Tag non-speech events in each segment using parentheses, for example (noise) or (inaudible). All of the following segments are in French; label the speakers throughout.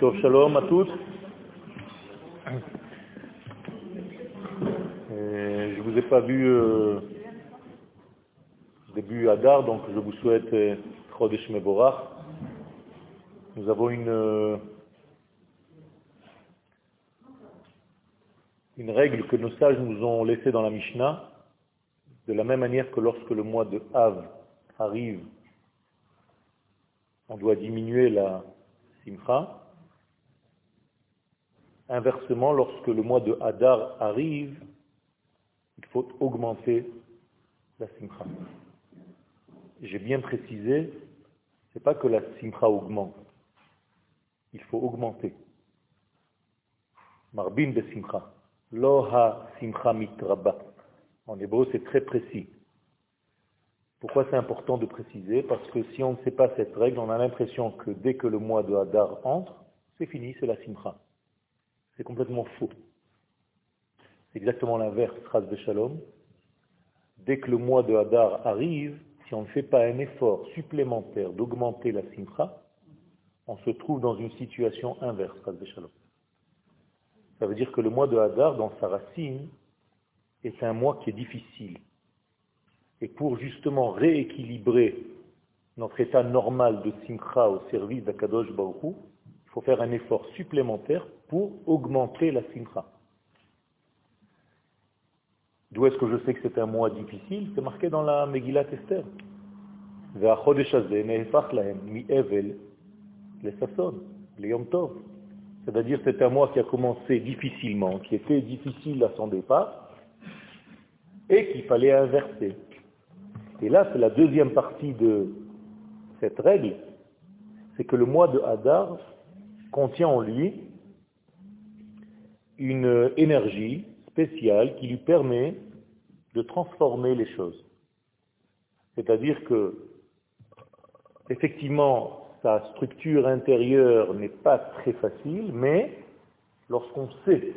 Speaker 1: À toutes. Euh, je vous ai pas vu euh, début Adar, donc je vous souhaite euh, Chodesh Meborach. Nous avons une, euh, une règle que nos sages nous ont laissée dans la Mishnah, de la même manière que lorsque le mois de Av arrive, on doit diminuer la simcha. Inversement, lorsque le mois de Hadar arrive, il faut augmenter la simcha. J'ai bien précisé, c'est pas que la simcha augmente, il faut augmenter. Marbin de simcha. Lo ha simcha mitraba. En hébreu, c'est très précis. Pourquoi c'est important de préciser? Parce que si on ne sait pas cette règle, on a l'impression que dès que le mois de Hadar entre, c'est fini, c'est la simcha. C'est complètement faux. C'est exactement l'inverse, Ras de Shalom. Dès que le mois de Hadar arrive, si on ne fait pas un effort supplémentaire d'augmenter la simcha, on se trouve dans une situation inverse, Ras de Shalom. Ça veut dire que le mois de Hadar, dans sa racine, est un mois qui est difficile. Et pour justement rééquilibrer notre état normal de simcha au service d'Akadosh Baruch Hu, il faut faire un effort supplémentaire pour augmenter la simcha. D'où est-ce que je sais que c'est un mois difficile? C'est marqué dans la Megillat Esther. C'est-à-dire c'est un mois qui a commencé difficilement, qui était difficile à son départ, et qu'il fallait inverser. Et là, c'est la deuxième partie de cette règle, c'est que le mois de Hadar contient en lui une énergie spéciale qui lui permet de transformer les choses. C'est-à-dire que, effectivement, sa structure intérieure n'est pas très facile, mais lorsqu'on sait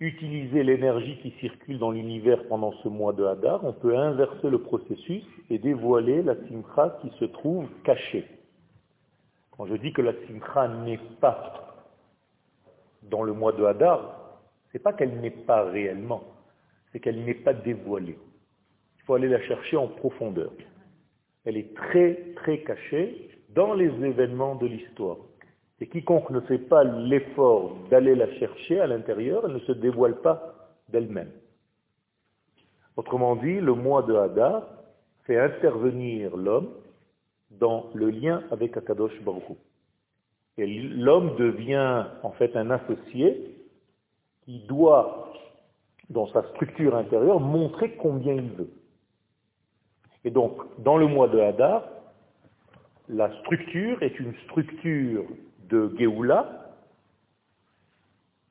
Speaker 1: utiliser l'énergie qui circule dans l'univers pendant ce mois de Hadar, on peut inverser le processus et dévoiler la simcha qui se trouve cachée. Quand je dis que la simcha n'est pas dans le mois de Hadar, c'est pas qu'elle n'est pas réellement, c'est qu'elle n'est pas dévoilée. Il faut aller la chercher en profondeur. Elle est très très cachée dans les événements de l'histoire. Et quiconque ne fait pas l'effort d'aller la chercher à l'intérieur, elle ne se dévoile pas d'elle-même. Autrement dit, le mois de Hadar fait intervenir l'homme dans le lien avec Akadosh Baruch Et l'homme devient en fait un associé qui doit, dans sa structure intérieure, montrer combien il veut. Et donc, dans le mois de Hadar, la structure est une structure de Géoula,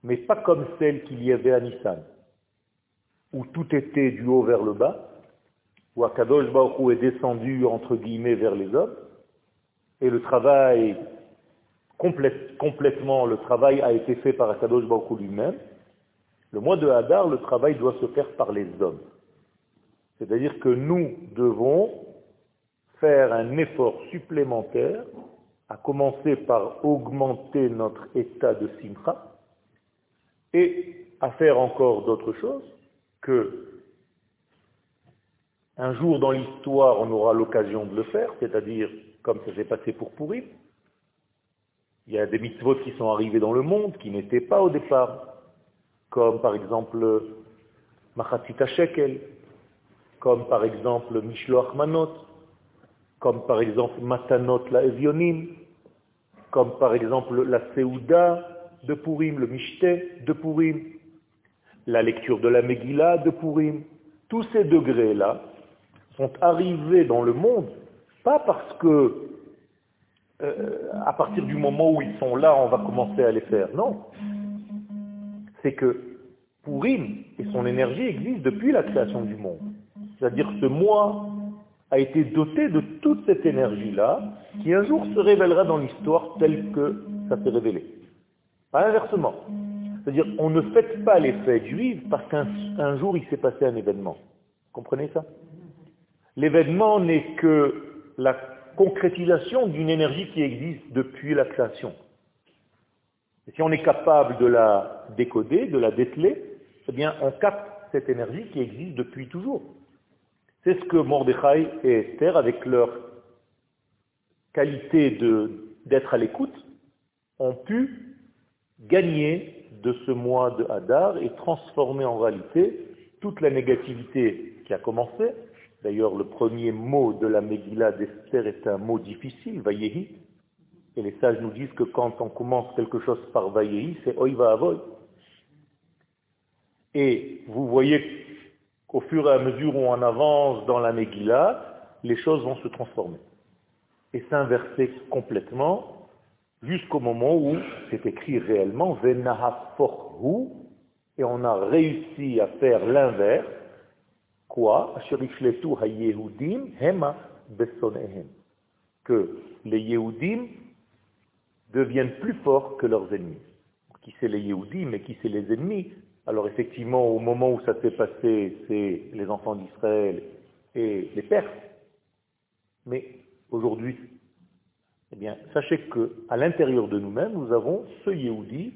Speaker 1: mais pas comme celle qu'il y avait à Nissan, où tout était du haut vers le bas, où Akadosh Baruch est descendu entre guillemets vers les hommes, et le travail, complètement, le travail a été fait par Akadosh Baruch lui-même. Le mois de Hadar, le travail doit se faire par les hommes. C'est-à-dire que nous devons faire un effort supplémentaire à commencer par augmenter notre état de simcha et à faire encore d'autres choses que un jour dans l'histoire on aura l'occasion de le faire, c'est-à-dire comme ça s'est passé pour Pourim. Il y a des mitzvot qui sont arrivés dans le monde qui n'étaient pas au départ, comme par exemple Machatzita Shekel, comme par exemple Mishloach Manot, comme par exemple Matanot la Evionim, comme par exemple la Seouda de Purim, le Mishte de Purim, la lecture de la Megillah de Purim. Tous ces degrés-là sont arrivés dans le monde, pas parce que euh, à partir du moment où ils sont là, on va commencer à les faire. Non. C'est que Purim et son énergie existent depuis la création du monde. C'est-à-dire ce mois a été doté de toute cette énergie-là, qui un jour se révélera dans l'histoire telle que ça s'est révélé. Pas inversement. C'est-à-dire, on ne fête pas les fêtes juives parce qu'un jour il s'est passé un événement. Comprenez ça? L'événement n'est que la concrétisation d'une énergie qui existe depuis la création. Si on est capable de la décoder, de la dételer, eh bien, on capte cette énergie qui existe depuis toujours. C'est ce que Mordechai et Esther, avec leur qualité d'être à l'écoute, ont pu gagner de ce mois de Hadar et transformer en réalité toute la négativité qui a commencé. D'ailleurs, le premier mot de la Megillah d'Esther est un mot difficile, Vayehi. Et les sages nous disent que quand on commence quelque chose par Vayehi, c'est Oiva Avoy. Et vous voyez qu'au fur et à mesure où on avance dans la Megillah, les choses vont se transformer et s'inverser complètement jusqu'au moment où c'est écrit réellement Venahaforhu et on a réussi à faire l'inverse. Quoi Que les Yehudim deviennent plus forts que leurs ennemis. Qui c'est les Yehudim et qui c'est les ennemis? Alors effectivement, au moment où ça s'est passé, c'est les enfants d'Israël et les Perses. Mais aujourd'hui, eh bien, sachez qu'à l'intérieur de nous-mêmes, nous avons ce Yehudi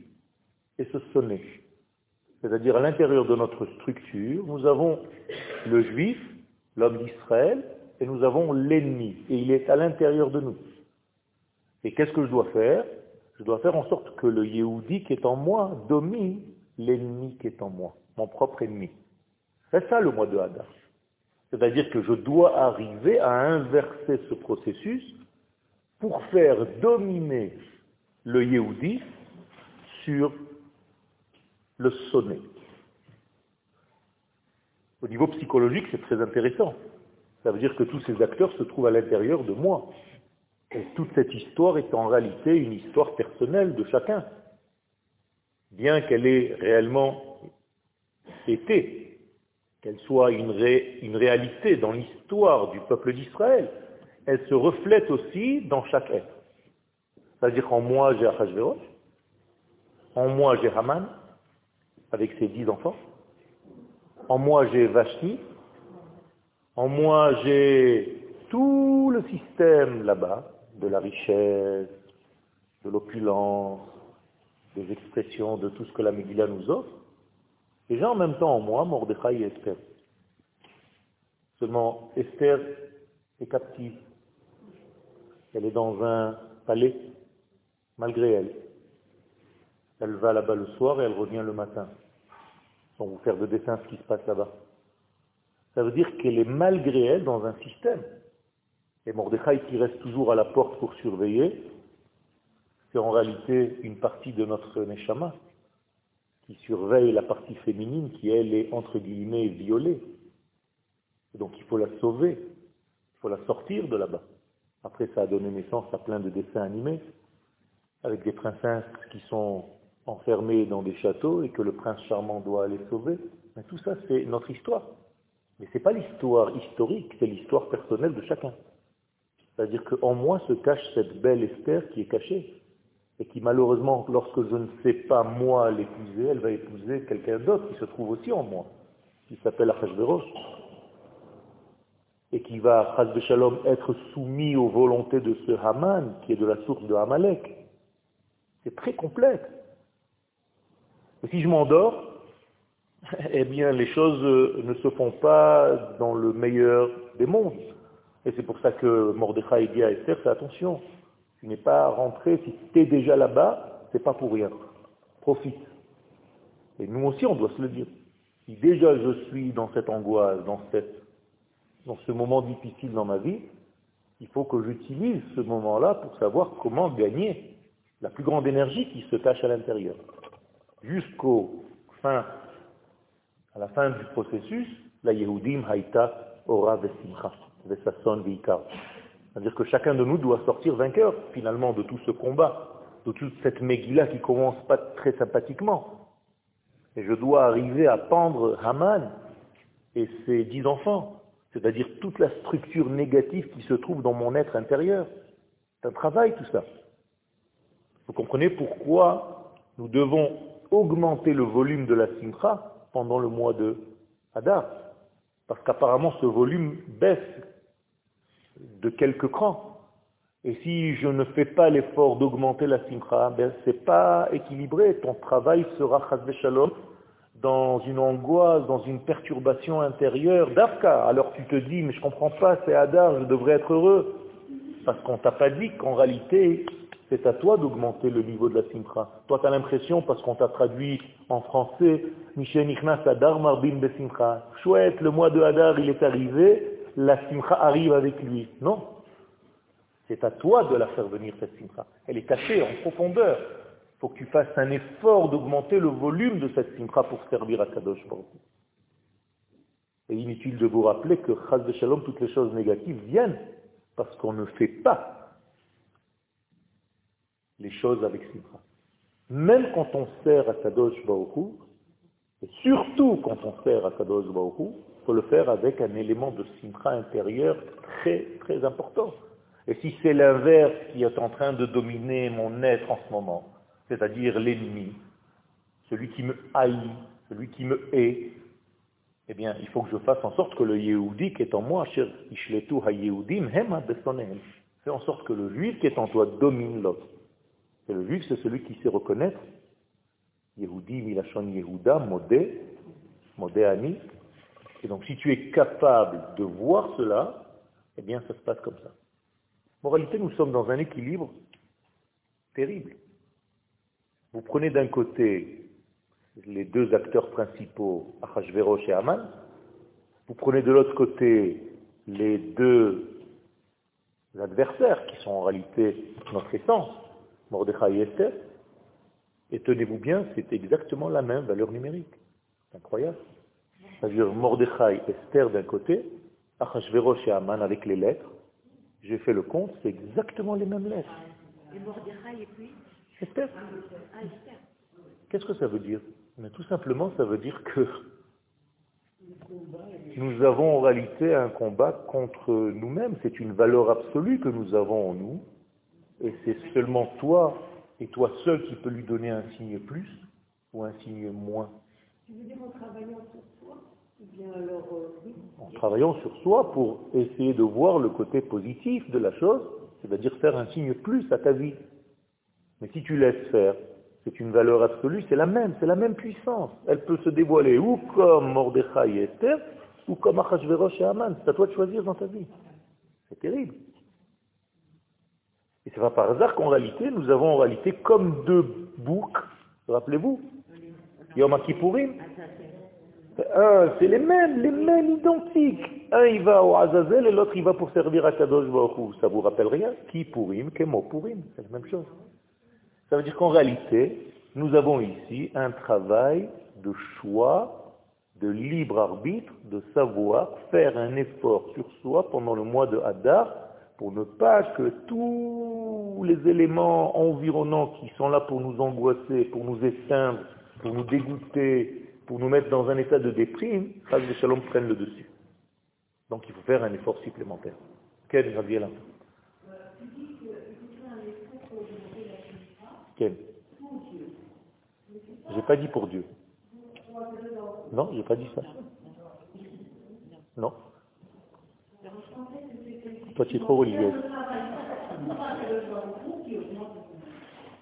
Speaker 1: et ce sonnet. C'est-à-dire à, l'intérieur de notre structure, nous avons le juif, l'homme d'Israël, et nous avons l'ennemi. Et il est à l'intérieur de nous. Et qu'est-ce que je dois faire? Je dois faire en sorte que le Yehudi qui est en moi domine l'ennemi qui est en moi, mon propre ennemi. C'est ça le mois de Hadar. C'est-à-dire que je dois arriver à inverser ce processus pour faire dominer le Yehudi sur le sonnet. Au niveau psychologique, c'est très intéressant. Ça veut dire que tous ces acteurs se trouvent à l'intérieur de moi. Et toute cette histoire est en réalité une histoire personnelle de chacun. Bien qu'elle ait réellement été qu'elle soit une, une réalité dans l'histoire du peuple d'Israël, elle se reflète aussi dans chaque être. C'est-à-dire qu'en moi j'ai Achashverosh, en moi j'ai Haman, avec ses dix enfants, en moi j'ai Vashti, en moi j'ai tout le système là-bas, de la richesse, de l'opulence, des expressions de tout ce que la Megillah nous offre, et j'ai en même temps en moi Mordechai et Esther. Seulement, Esther est captive. Elle est dans un palais, malgré elle. Elle va là-bas le soir et elle revient le matin. Sans vous faire de dessin ce qui se passe là-bas. Ça veut dire qu'elle est malgré elle dans un système. Et Mordechai qui reste toujours à la porte pour surveiller, c'est en réalité une partie de notre Neshama qui surveille la partie féminine qui, elle, est entre guillemets violée. donc il faut la sauver, il faut la sortir de là-bas. Après, ça a donné naissance à plein de dessins animés, avec des princesses qui sont enfermées dans des châteaux et que le prince charmant doit aller sauver. Mais tout ça, c'est notre histoire. Mais ce n'est pas l'histoire historique, c'est l'histoire personnelle de chacun. C'est-à-dire qu'en moi se cache cette belle Esther qui est cachée et qui malheureusement, lorsque je ne sais pas moi l'épouser, elle va épouser quelqu'un d'autre qui se trouve aussi en moi, qui s'appelle Achashverosh, et qui va, Shalom, être soumis aux volontés de ce Haman, qui est de la source de Hamalek. C'est très complexe. Si je m'endors, (laughs) eh bien les choses ne se font pas dans le meilleur des mondes. Et c'est pour ça que Mordechai dit à Esther, fais attention, tu n'es pas rentré, si tu es déjà là-bas, c'est pas pour rien. Profite. Et nous aussi, on doit se le dire. Si déjà je suis dans cette angoisse, dans, cette, dans ce moment difficile dans ma vie, il faut que j'utilise ce moment-là pour savoir comment gagner la plus grande énergie qui se cache à l'intérieur. Jusqu'au fin, à la fin du processus, la Yehudim Haïta Ora Vesimcha, Vesason Veikar. C'est-à-dire que chacun de nous doit sortir vainqueur, finalement, de tout ce combat, de toute cette Megillah qui commence pas très sympathiquement. Et je dois arriver à pendre Haman et ses dix enfants, c'est-à-dire toute la structure négative qui se trouve dans mon être intérieur. C'est un travail tout ça. Vous comprenez pourquoi nous devons augmenter le volume de la simcha pendant le mois de Hadar. Parce qu'apparemment ce volume baisse de quelques crans. Et si je ne fais pas l'effort d'augmenter la simcha, ben c'est pas équilibré. Ton travail sera chazve shalom dans une angoisse, dans une perturbation intérieure d'Afka. Alors tu te dis, mais je comprends pas, c'est Adar, je devrais être heureux. Parce qu'on t'a pas dit qu'en réalité, c'est à toi d'augmenter le niveau de la simcha. Toi, tu as l'impression, parce qu'on t'a traduit en français, Michel Nichnas Adar Marbin Besimcha. Chouette, le mois de Adar, il est arrivé, la simcha arrive avec lui. Non. C'est à toi de la faire venir, cette simcha. Elle est cachée en profondeur. Il faut que tu fasses un effort d'augmenter le volume de cette simcha pour servir à Kadosh Baruch. Et inutile de vous rappeler que, chas de shalom, toutes les choses négatives viennent parce qu'on ne fait pas les choses avec simcha. Même quand on sert à Kadosh Baruch et surtout quand on sert à Kadosh Baruch il faut le faire avec un élément de simcha intérieur très très important. Et si c'est l'inverse qui est en train de dominer mon être en ce moment, c'est-à-dire l'ennemi, celui qui me haït, celui qui me hait, eh bien, il faut que je fasse en sorte que le Yehudi qui est en moi, fait en sorte que le juif qui est en toi domine l'autre. Et le juif, c'est celui qui sait reconnaître Yehudi, Milachon Yehuda, Modé, Modé Ani. Et donc, si tu es capable de voir cela, eh bien, ça se passe comme ça. Moralité, nous sommes dans un équilibre terrible. Vous prenez d'un côté les deux acteurs principaux, Achashverosh et Aman, vous prenez de l'autre côté les deux adversaires qui sont en réalité notre essence, Mordechai et Esther, et tenez-vous bien, c'est exactement la même valeur numérique. C'est incroyable. C'est-à-dire Mordechai, Esther d'un côté, Achashverosh et Aman avec les lettres, j'ai fait le compte, c'est exactement les mêmes lettres. Et Mordechai et puis Esther. Ah, Qu'est-ce que ça veut dire? Mais Tout simplement, ça veut dire que nous avons en réalité un combat contre nous-mêmes. C'est une valeur absolue que nous avons en nous. Et c'est seulement toi et toi seul qui peux lui donner un signe plus ou un signe moins. Tu veux dire en travaillant sur soi euh, En travaillant sur soi pour essayer de voir le côté positif de la chose, c'est-à-dire faire un signe plus à ta vie. Mais si tu laisses faire, c'est une valeur absolue, c'est la même, c'est la même puissance. Elle peut se dévoiler ou comme Mordechai et Esther, ou comme Achashverosh et Aman. C'est à toi de choisir dans ta vie. C'est terrible. Et c'est pas par hasard qu'en réalité, nous avons en réalité comme deux boucs, rappelez-vous, Yom Kippourim. Un, c'est les mêmes, les mêmes identiques. Un, il va au Azazel et l'autre, il va pour servir à Kadosh Baruch Ça vous rappelle rien? Kippourim, Kemo Purim, c'est la même chose. Ça veut dire qu'en réalité, nous avons ici un travail de choix, de libre arbitre, de savoir faire un effort sur soi pendant le mois de Hadar pour ne pas que tous les éléments environnants qui sont là pour nous angoisser, pour nous éteindre, pour nous dégoûter, pour nous mettre dans un état de déprime, Chaz de Shalom prennent le dessus. Donc il faut faire un effort supplémentaire. Quel là Quel J'ai pas dit pour Dieu. Non, j'ai pas dit ça. Non. Tu es trop religieuse.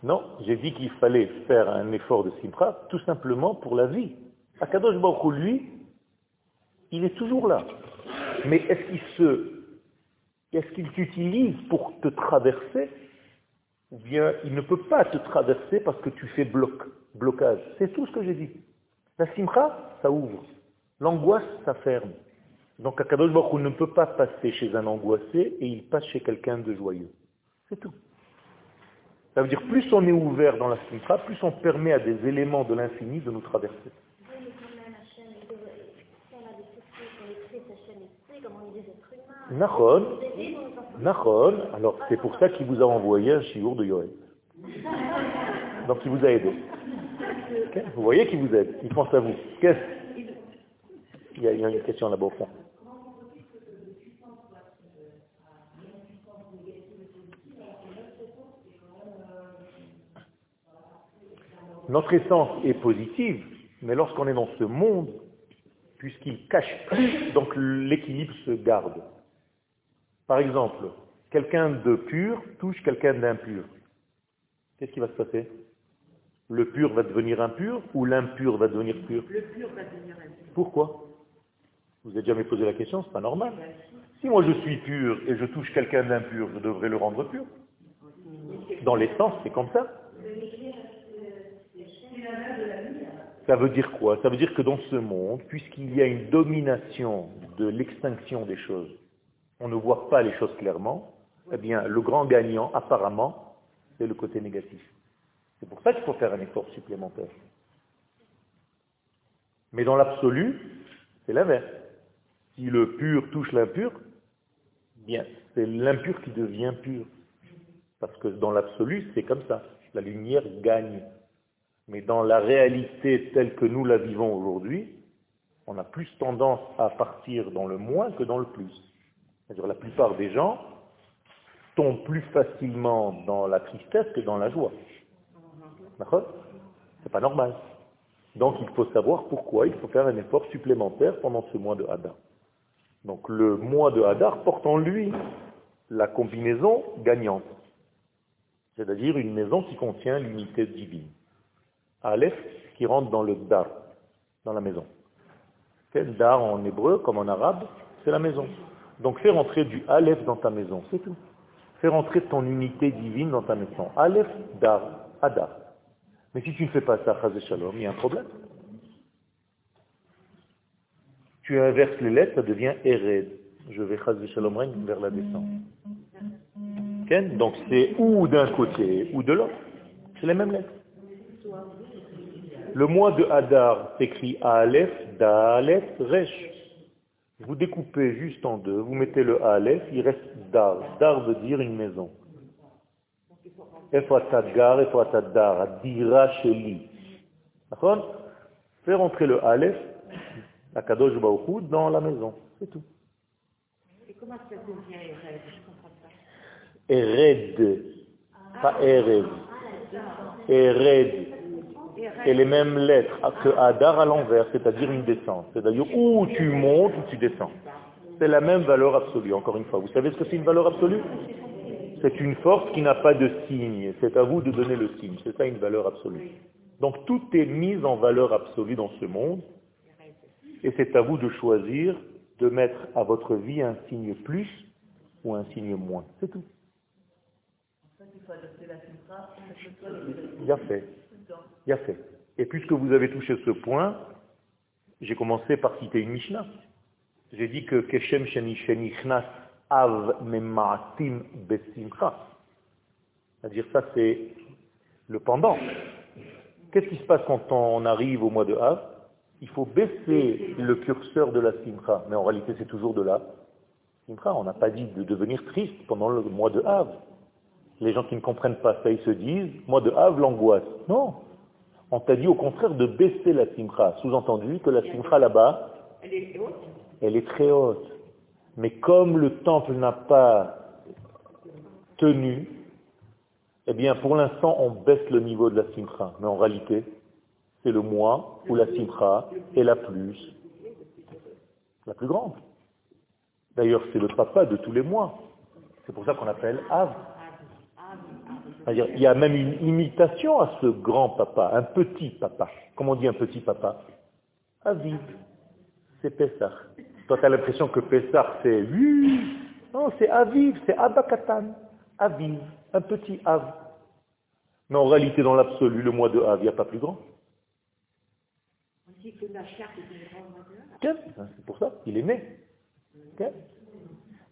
Speaker 1: Non, j'ai dit qu'il fallait faire un effort de simpra tout simplement pour la vie. Akadosh Baruch lui, il est toujours là. Mais est-ce qu'il se, est-ce qu'il t'utilise pour te traverser ou bien il ne peut pas te traverser parce que tu fais bloc, blocage? C'est tout ce que j'ai dit. La simcha, ça ouvre. L'angoisse, ça ferme. Donc Akadosh Baruch ne peut pas passer chez un angoissé et il passe chez quelqu'un de joyeux. C'est tout. Ça veut dire plus on est ouvert dans la simcha, plus on permet à des éléments de l'infini de nous traverser. Nachon, Nachon, alors c'est pour ça qu'il vous a envoyé un chiour de Yoel. Donc il vous a aidé. Vous voyez qu'il vous aide, il pense à vous. Qu'est-ce? Il y, a, une question là-bas au fond. Notre essence est positive, mais lorsqu'on est dans ce monde, puisqu'il cache plus, donc l'équilibre se garde. Par exemple, quelqu'un de pur touche quelqu'un d'impur. Qu'est-ce qui va se passer? Le pur va devenir impur ou l'impur va devenir pur?
Speaker 2: Le pur va devenir impur.
Speaker 1: Pourquoi? Vous avez jamais posé la question, c'est pas normal. Si moi je suis pur et je touche quelqu'un d'impur, je devrais le rendre pur. Dans l'essence, c'est comme ça. Ça veut dire quoi? Ça veut dire que dans ce monde, puisqu'il y a une domination de l'extinction des choses, on ne voit pas les choses clairement, eh bien, le grand gagnant, apparemment, c'est le côté négatif. C'est pour ça qu'il faut faire un effort supplémentaire. Mais dans l'absolu, c'est l'inverse. Si le pur touche l'impur, bien, c'est l'impur qui devient pur. Parce que dans l'absolu, c'est comme ça. La lumière gagne. Mais dans la réalité telle que nous la vivons aujourd'hui, on a plus tendance à partir dans le moins que dans le plus. C'est-à-dire la plupart des gens tombent plus facilement dans la tristesse que dans la joie. D'accord? C'est pas normal. Donc il faut savoir pourquoi il faut faire un effort supplémentaire pendant ce mois de Hadar. Donc le mois de Hadar porte en lui la combinaison gagnante, c'est-à-dire une maison qui contient l'unité divine. Aleph qui rentre dans le dar, dans la maison. Dar en hébreu comme en arabe, c'est la maison. Donc fais rentrer du Aleph dans ta maison, c'est tout. Fais rentrer ton unité divine dans ta maison. Aleph, dar, Hadar. Mais si tu ne fais pas ça, Shalom, il y a un problème. Tu inverses les lettres, ça devient Ered. Je vais Chazé Shalom vers la descente. Donc c'est ou d'un côté ou de l'autre. C'est les mêmes lettres. Le mois de Hadar s'écrit Aleph, Dalef, Resh. Vous découpez juste en deux, vous mettez le Aleph, il reste Dar. Dar veut dire une maison. Ici, gar, dira sheli. D'accord? Fais rentrer le Aleph, la Kadosh Baruch dans la maison. C'est tout.
Speaker 2: Et comment ça devient Ered? Je comprends pas.
Speaker 1: Ered, pas Ered. Ered. Et les mêmes lettres que Adar à l'envers, c'est-à-dire une descente. C'est-à-dire où tu montes ou tu descends. C'est la même valeur absolue, encore une fois. Vous savez ce que c'est une valeur absolue? C'est une force qui n'a pas de signe. C'est à vous de donner le signe. C'est ça une valeur absolue. Donc tout est mis en valeur absolue dans ce monde. Et c'est à vous de choisir de mettre à votre vie un signe plus ou un signe moins. C'est tout. Il a fait. Il a fait. Et puisque vous avez touché ce point, j'ai commencé par citer une Mishnah. J'ai dit que Keshem Sheni Sheni Av Mematim Besimcha. C'est-à-dire ça c'est le pendant. Qu'est-ce qui se passe quand on arrive au mois de Av? Il faut baisser le curseur de la simcha. Mais en réalité c'est toujours de la simcha. On n'a pas dit de devenir triste pendant le mois de Av. Les gens qui ne comprennent pas ça, ils se disent, mois de Av, l'angoisse. Non. On t'a dit au contraire de baisser la simcha. Sous-entendu que la simcha là-bas, elle est très haute. Mais comme le temple n'a pas tenu, eh bien pour l'instant on baisse le niveau de la simcha. Mais en réalité, c'est le mois où la simcha est la plus, la plus grande. D'ailleurs, c'est le papa de tous les mois. C'est pour ça qu'on appelle Av. Il y a même une imitation à ce grand papa, un petit papa. Comment on dit un petit papa? Aviv. C'est Pessah. Toi, tu as l'impression que Pessah, c'est oui. Non, c'est Aviv, c'est Abakatan. Aviv, un petit Av. Mais en réalité, dans l'absolu, le mois de Av, il n'y a pas plus grand.
Speaker 2: Charte
Speaker 1: C'est pour ça, il est né.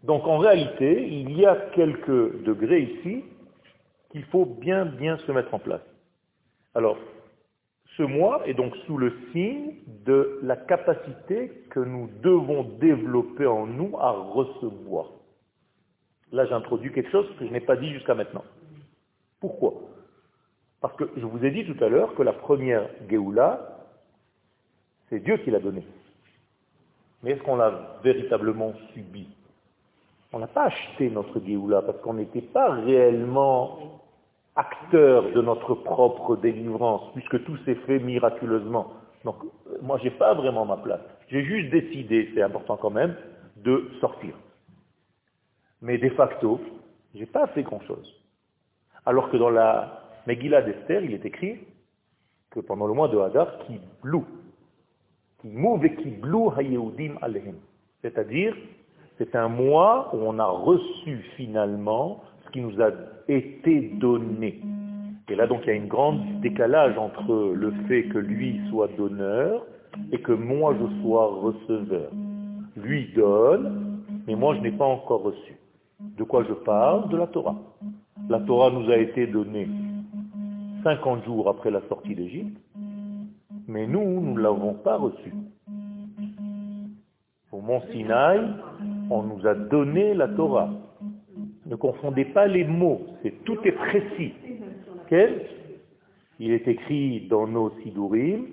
Speaker 1: Donc en réalité, il y a quelques degrés ici qu'il faut bien bien se mettre en place. Alors, ce mois est donc sous le signe de la capacité que nous devons développer en nous à recevoir. Là, j'introduis quelque chose que je n'ai pas dit jusqu'à maintenant. Pourquoi? Parce que je vous ai dit tout à l'heure que la première Géoula, c'est Dieu qui l'a donnée. Mais est-ce qu'on l'a véritablement subi On n'a pas acheté notre Géoula parce qu'on n'était pas réellement acteur de notre propre délivrance, puisque tout s'est fait miraculeusement. Donc, moi, j'ai pas vraiment ma place. J'ai juste décidé, c'est important quand même, de sortir. Mais de facto, J'ai pas fait grand-chose. Alors que dans la Megillah d'Esther, il est écrit que pendant le mois de Hadar, qui blou, qui mouve et qui blou alehem. C'est-à-dire, c'est un mois où on a reçu finalement ce qui nous a été donné. Et là, donc, il y a une grande décalage entre le fait que lui soit donneur et que moi, je sois receveur. Lui donne, mais moi, je n'ai pas encore reçu. De quoi je parle De la Torah. La Torah nous a été donnée 50 jours après la sortie d'Égypte, mais nous, nous ne l'avons pas reçue. Au mont Sinaï, on nous a donné la Torah. Ne confondez pas les mots, tout est précis. Il est écrit dans nos Sidurim,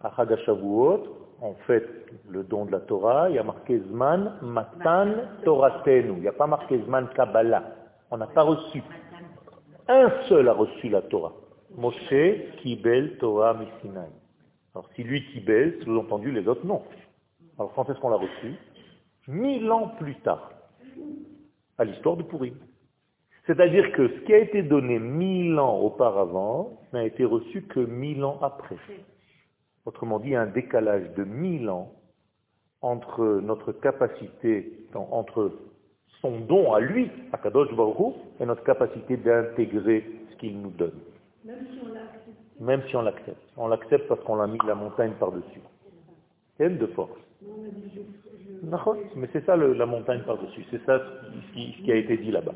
Speaker 1: à Hagashavuot, en fait, le don de la Torah, il y a marqué Zman Matan Toratenu. Il n'y a pas marqué Zman Kabbalah. On n'a pas reçu. Un seul a reçu la Torah. Moshe Kibel Torah Misinai. Alors si lui Kibel, c'est entendu les autres non. Alors quand est-ce qu'on l'a reçu? Mille ans plus tard, à l'histoire de Purim. C'est-à-dire que ce qui a été donné mille ans auparavant n'a été reçu que mille ans après. Autrement dit, un décalage de mille ans entre notre capacité, entre son don à lui, à Kadosh Baruch et notre capacité d'intégrer ce qu'il nous donne. Même si on l'accepte. on l'accepte parce qu'on a mis la montagne par-dessus. Quelle de force. Mais c'est ça la montagne par-dessus. C'est ça ce qui, a été dit là-bas.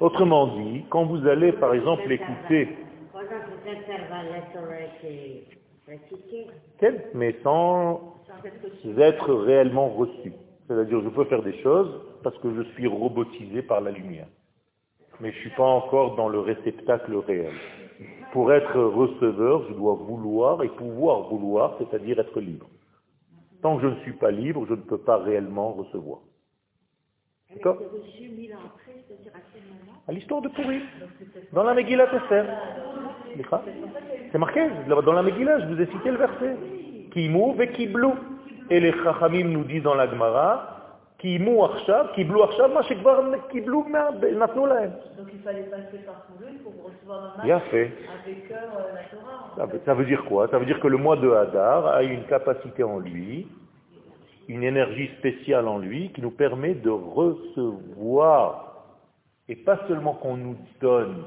Speaker 1: Autrement dit, quand vous allez par exemple écouter... Mais sans être réellement reçu. C'est-à-dire, je peux faire des choses parce que je suis robotisé par la lumière. Mais je ne suis pas encore dans le réceptacle réel. Pour être receveur, je dois vouloir et pouvoir vouloir, c'est-à-dire être libre. Tant que je ne suis pas libre, je ne peux pas réellement recevoir. D'accord À l'histoire de Pourri, dans la Megillah Esther. C'est marqué, dans la Megillah, je vous ai cité le verset. Qui mouve et qui blou. Et les Chachamim nous disent dans la Gemara, קיימו עכשיו, קיבלו עכשיו מה שכבר קיבלו, נתנו להם. יפה. Ça veut dire quoi Ça veut dire que le mois de Hadar a une capacité en lui, une énergie spéciale en lui qui nous permet de recevoir, et pas seulement qu'on nous donne.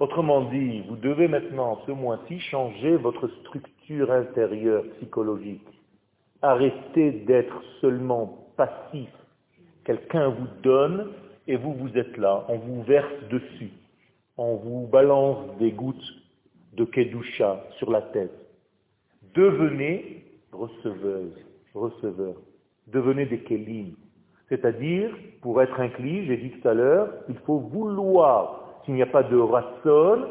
Speaker 1: Autrement dit, vous devez maintenant, ce mois-ci, changer votre structure intérieure psychologique. Arrêtez d'être seulement passif. Quelqu'un vous donne et vous, vous êtes là. On vous verse dessus. On vous balance des gouttes de Kedusha sur la tête. Devenez receveuse, receveur. Devenez des Kélim. C'est-à-dire, pour être inclus, j'ai dit tout à l'heure, il faut vouloir. S'il n'y a pas de rasson,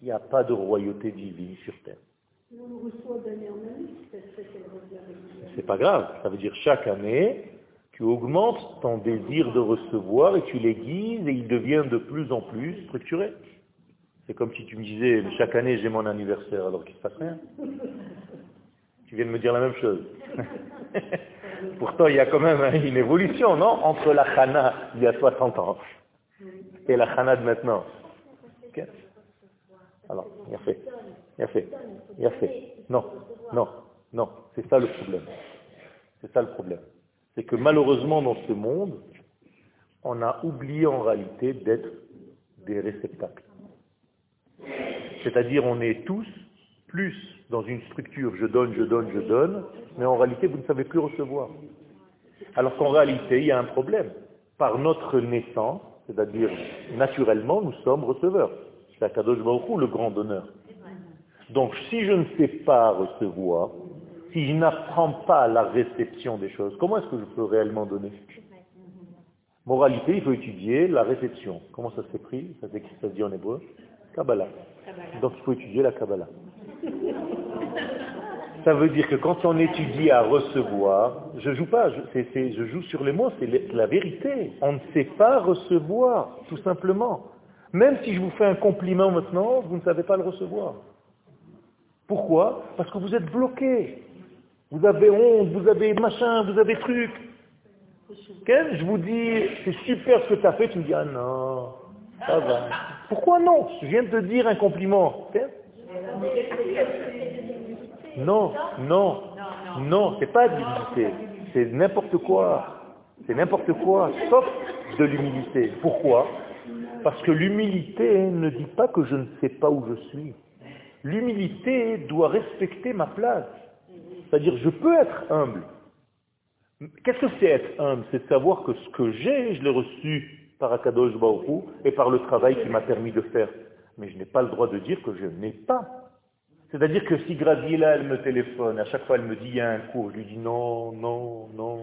Speaker 1: il n'y a pas de royauté divine sur terre. C'est pas grave. Ça veut dire chaque année, tu augmentes ton désir de recevoir et tu l'aiguises et il devient de plus en plus structuré. C'est comme si tu me disais, chaque année j'ai mon anniversaire alors qu'il ne se passe rien. Tu viens de me dire la même chose. (laughs) Pourtant, il y a quand même une évolution, non? Entre la Hana il y a 60 ans et la Hana de maintenant. Alors, il a fait. Il a fait. Il a fait. Non, non, non. C'est ça le problème. C'est ça le problème. C'est que malheureusement dans ce monde, on a oublié en réalité d'être des réceptacles. C'est-à-dire on est tous plus dans une structure je donne, je donne, je donne, mais en réalité vous ne savez plus recevoir. Alors qu'en réalité il y a un problème. Par notre naissance, c'est-à-dire naturellement, nous sommes receveurs. C'est Akadosh Baruch le grand donneur. Donc si je ne sais pas recevoir, si je n'apprends pas la réception des choses, comment est-ce que je peux réellement donner? Moralité, il faut étudier la réception. Comment ça s'écrit ça, ça se dit en hébreu Kabbalah. Donc il faut étudier la Kabbalah. Ça veut dire que quand on étudie à recevoir, je joue pas, je, je joue sur les mots, c'est la vérité. On ne sait pas recevoir, tout simplement. Même si je vous fais un compliment maintenant, vous ne savez pas le recevoir. Pourquoi? Parce que vous êtes bloqué. Vous avez honte, vous avez machin, vous avez truc. je vous dis, c'est super ce que tu as fait, tu me dis, ah non, ça va. Pourquoi non? Je viens de te dire un compliment. Non, non, non, c'est pas de l'humilité. C'est n'importe quoi. C'est n'importe quoi, sauf de l'humilité. Pourquoi? Parce que l'humilité ne dit pas que je ne sais pas où je suis. L'humilité doit respecter ma place. C'est-à-dire, je peux être humble. Qu'est-ce que c'est être humble? C'est de savoir que ce que j'ai, je l'ai reçu par Akadosh Baruch et par le travail qui m'a permis de faire. Mais je n'ai pas le droit de dire que je n'ai pas. C'est-à-dire que si Graziella, elle me téléphone, à chaque fois elle me dit il y a un cours, je lui dis non, non, non.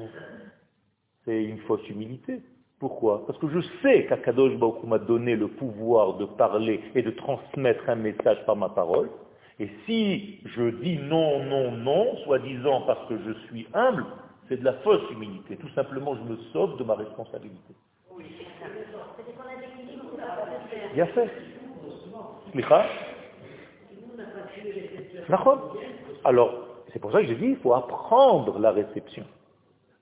Speaker 1: C'est une fausse humilité. Pourquoi? Parce que je sais qu'Akadosh Baruch m'a donné le pouvoir de parler et de transmettre un message par ma parole. Et si je dis non, non, non, soi-disant parce que je suis humble, c'est de la fausse humilité. Tout simplement, je me sauve de ma responsabilité. Bien fait. Alors, c'est pour ça que j'ai dit, il faut apprendre la réception.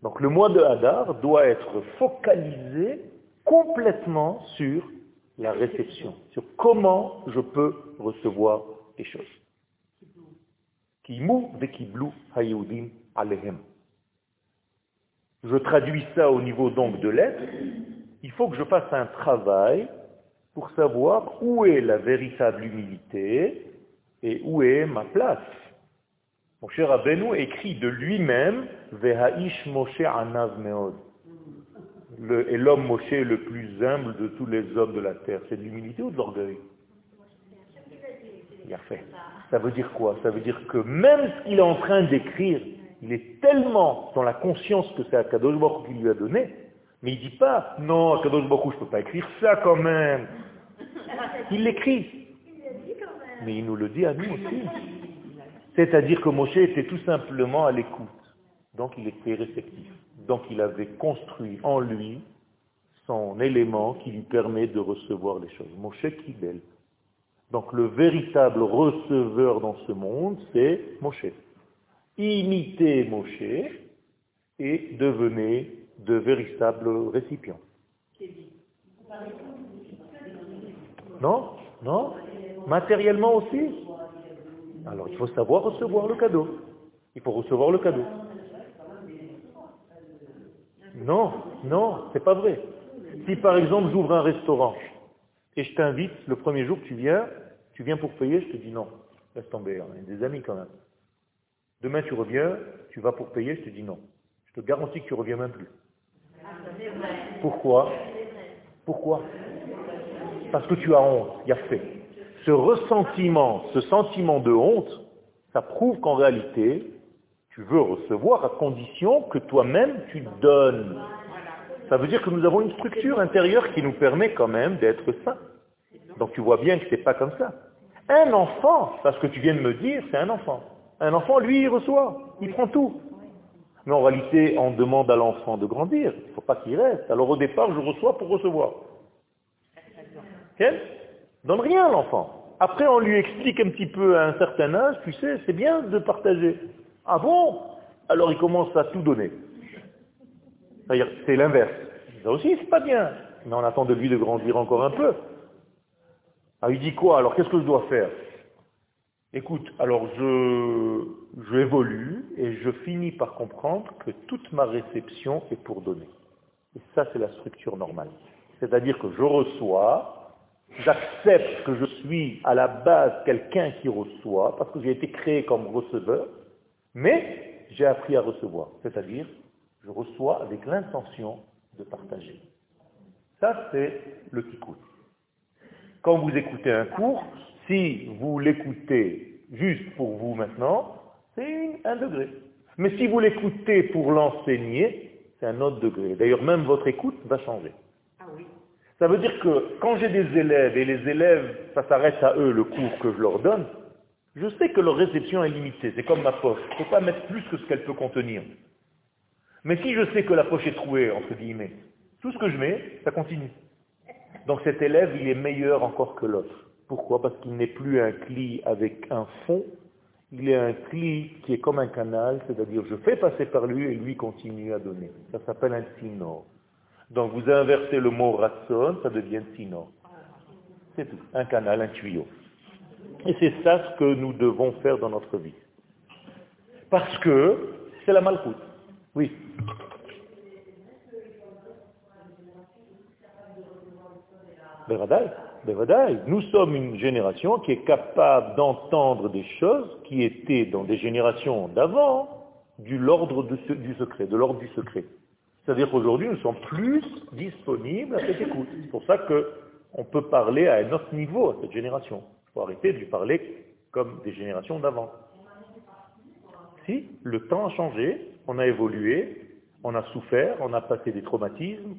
Speaker 1: Donc le mois de Hadar doit être focalisé complètement sur la réception, sur comment je peux recevoir les choses. Je traduis ça au niveau donc de l'être. Il faut que je fasse un travail pour savoir où est la véritable humilité et où est ma place. Mon cher Abenou écrit de lui-même Veha'ish Moshe Anav Meod. et l'homme Moshe le plus humble de tous les hommes de la terre. C'est de l'humilité ou de l'orgueil? Fait. Ça veut dire quoi? Ça veut dire que même ce qu'il est en train d'écrire, il est tellement dans la conscience que c'est Akadosh Baruch qui lui a donné, mais il ne dit pas, non, Akadosh Baruch, je ne peux pas écrire ça quand même. Il l'écrit. Mais il nous le dit à nous aussi. C'est-à-dire que Moshe était tout simplement à l'écoute. Donc il était réceptif. Donc il avait construit en lui son élément qui lui permet de recevoir les choses. Moshe Kibel. Donc le véritable receveur dans ce monde, c'est Moshe. Imitez Moshe et devenez de véritables récipients. Non? Non? Matériellement aussi? Alors il faut savoir recevoir le cadeau. Il faut recevoir le cadeau. Non, non, c'est pas vrai. Si par exemple j'ouvre un restaurant et je t'invite, le premier jour que tu viens, tu viens pour payer, je te dis non, laisse tomber, on est des amis quand même. Demain tu reviens, tu vas pour payer, je te dis non. Je te garantis que tu reviens même plus. Pourquoi? Pourquoi? Parce que tu as honte, il y a fait. Ce ressentiment, ce sentiment de honte, ça prouve qu'en réalité, tu veux recevoir à condition que toi-même tu donnes. Ça veut dire que nous avons une structure intérieure qui nous permet quand même d'être sains. Donc tu vois bien que ce n'est pas comme ça. Un enfant, parce que tu viens de me dire, c'est un enfant. Un enfant, lui, il reçoit, il prend tout. Mais en réalité, on demande à l'enfant de grandir. Il ne faut pas qu'il reste. Alors au départ, je reçois pour recevoir. Quel? Donne rien à l'enfant. Après, on lui explique un petit peu à un certain âge, tu sais, c'est bien de partager. Ah bon? Alors il commence à tout donner. C'est-à-dire, c'est l'inverse. Ça aussi, c'est pas bien. Mais on attend de lui de grandir encore un peu. Ah, il dit quoi Alors qu'est-ce que je dois faire? Écoute, alors je, je évolue et je finis par comprendre que toute ma réception est pour donner. Et ça, c'est la structure normale. C'est-à-dire que je reçois, j'accepte que je suis à la base quelqu'un qui reçoit, parce que j'ai été créé comme receveur, mais j'ai appris à recevoir. C'est-à-dire, je reçois avec l'intention de partager. Ça, c'est le tikkun. Quand vous écoutez un cours, si vous l'écoutez juste pour vous maintenant, c'est un degré. Mais si vous l'écoutez pour l'enseigner, c'est un autre degré. D'ailleurs, même votre écoute va changer. Ah ça veut dire que quand j'ai des élèves, et les élèves, ça s'arrête à eux le cours que je leur donne, je sais que leur réception est limitée. C'est comme ma poche. Il ne faut pas mettre plus que ce qu'elle peut contenir. Mais si je sais que la poche est trouée, entre guillemets, tout ce que je mets, ça continue. Donc cet élève, il est meilleur encore que l'autre. Pourquoi? Parce qu'il n'est plus un cli avec un fond, il est un cli qui est comme un canal, c'est-à-dire je fais passer par lui et lui continue à donner. Ça s'appelle un sinor. Donc vous inversez le mot ratson, ça devient sinor. C'est tout, un canal, un tuyau. Et c'est ça ce que nous devons faire dans notre vie. Parce que c'est la malchoute. Oui. Nous sommes une génération qui est capable d'entendre des choses qui étaient dans des générations d'avant du l'ordre du secret, de l'ordre du secret. C'est-à-dire qu'aujourd'hui, nous sommes plus disponibles à cette écoute. C'est pour ça qu'on peut parler à un autre niveau à cette génération. Il faut arrêter de lui parler comme des générations d'avant. Si, le temps a changé, on a évolué, on a souffert, on a passé des traumatismes,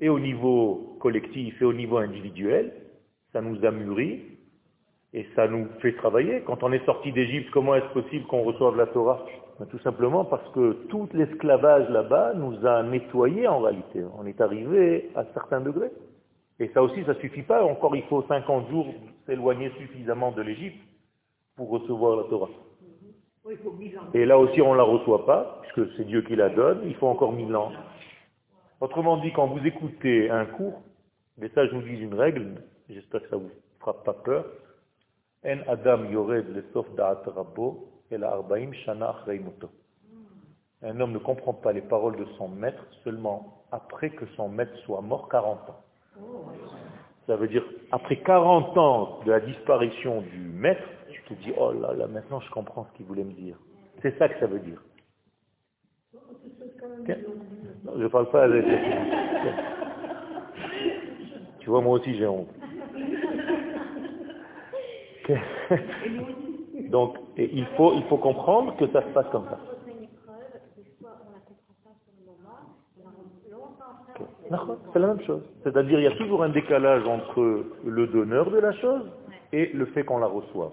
Speaker 1: et au niveau collectif et au niveau individuel, ça nous a mûri et ça nous fait travailler. Quand on est sorti d'Égypte, comment est-ce possible qu'on reçoive la Torah? Ben, Tout simplement parce que tout l'esclavage là-bas nous a nettoyés en réalité. On est arrivé à certains degrés. Et ça aussi, ça ne suffit pas. Encore, il faut 50 jours s'éloigner suffisamment de l'Égypte pour recevoir la Torah. Et là aussi, on ne la reçoit pas, puisque c'est Dieu qui la donne. Il faut encore mille ans. Autrement dit, quand vous écoutez un cours, les sages nous disent une règle, j'espère que ça ne vous fera pas peur. En Adam yored le sof et la arbaim shana Un homme ne comprend pas les paroles de son maître seulement après que son maître soit mort 40 ans. Ça veut dire, après 40 ans de la disparition du maître, tu te dis, oh là là, maintenant je comprends ce qu'il voulait me dire. C'est ça que ça veut dire. Je ne parle pas avec... (laughs) Tu vois, moi aussi j'ai honte. Donc, il, faut, il faut comprendre que ça se passe comme ça. C'est la même chose. C'est-à-dire, il y a toujours un décalage entre le donneur de la chose et le fait qu'on la reçoive.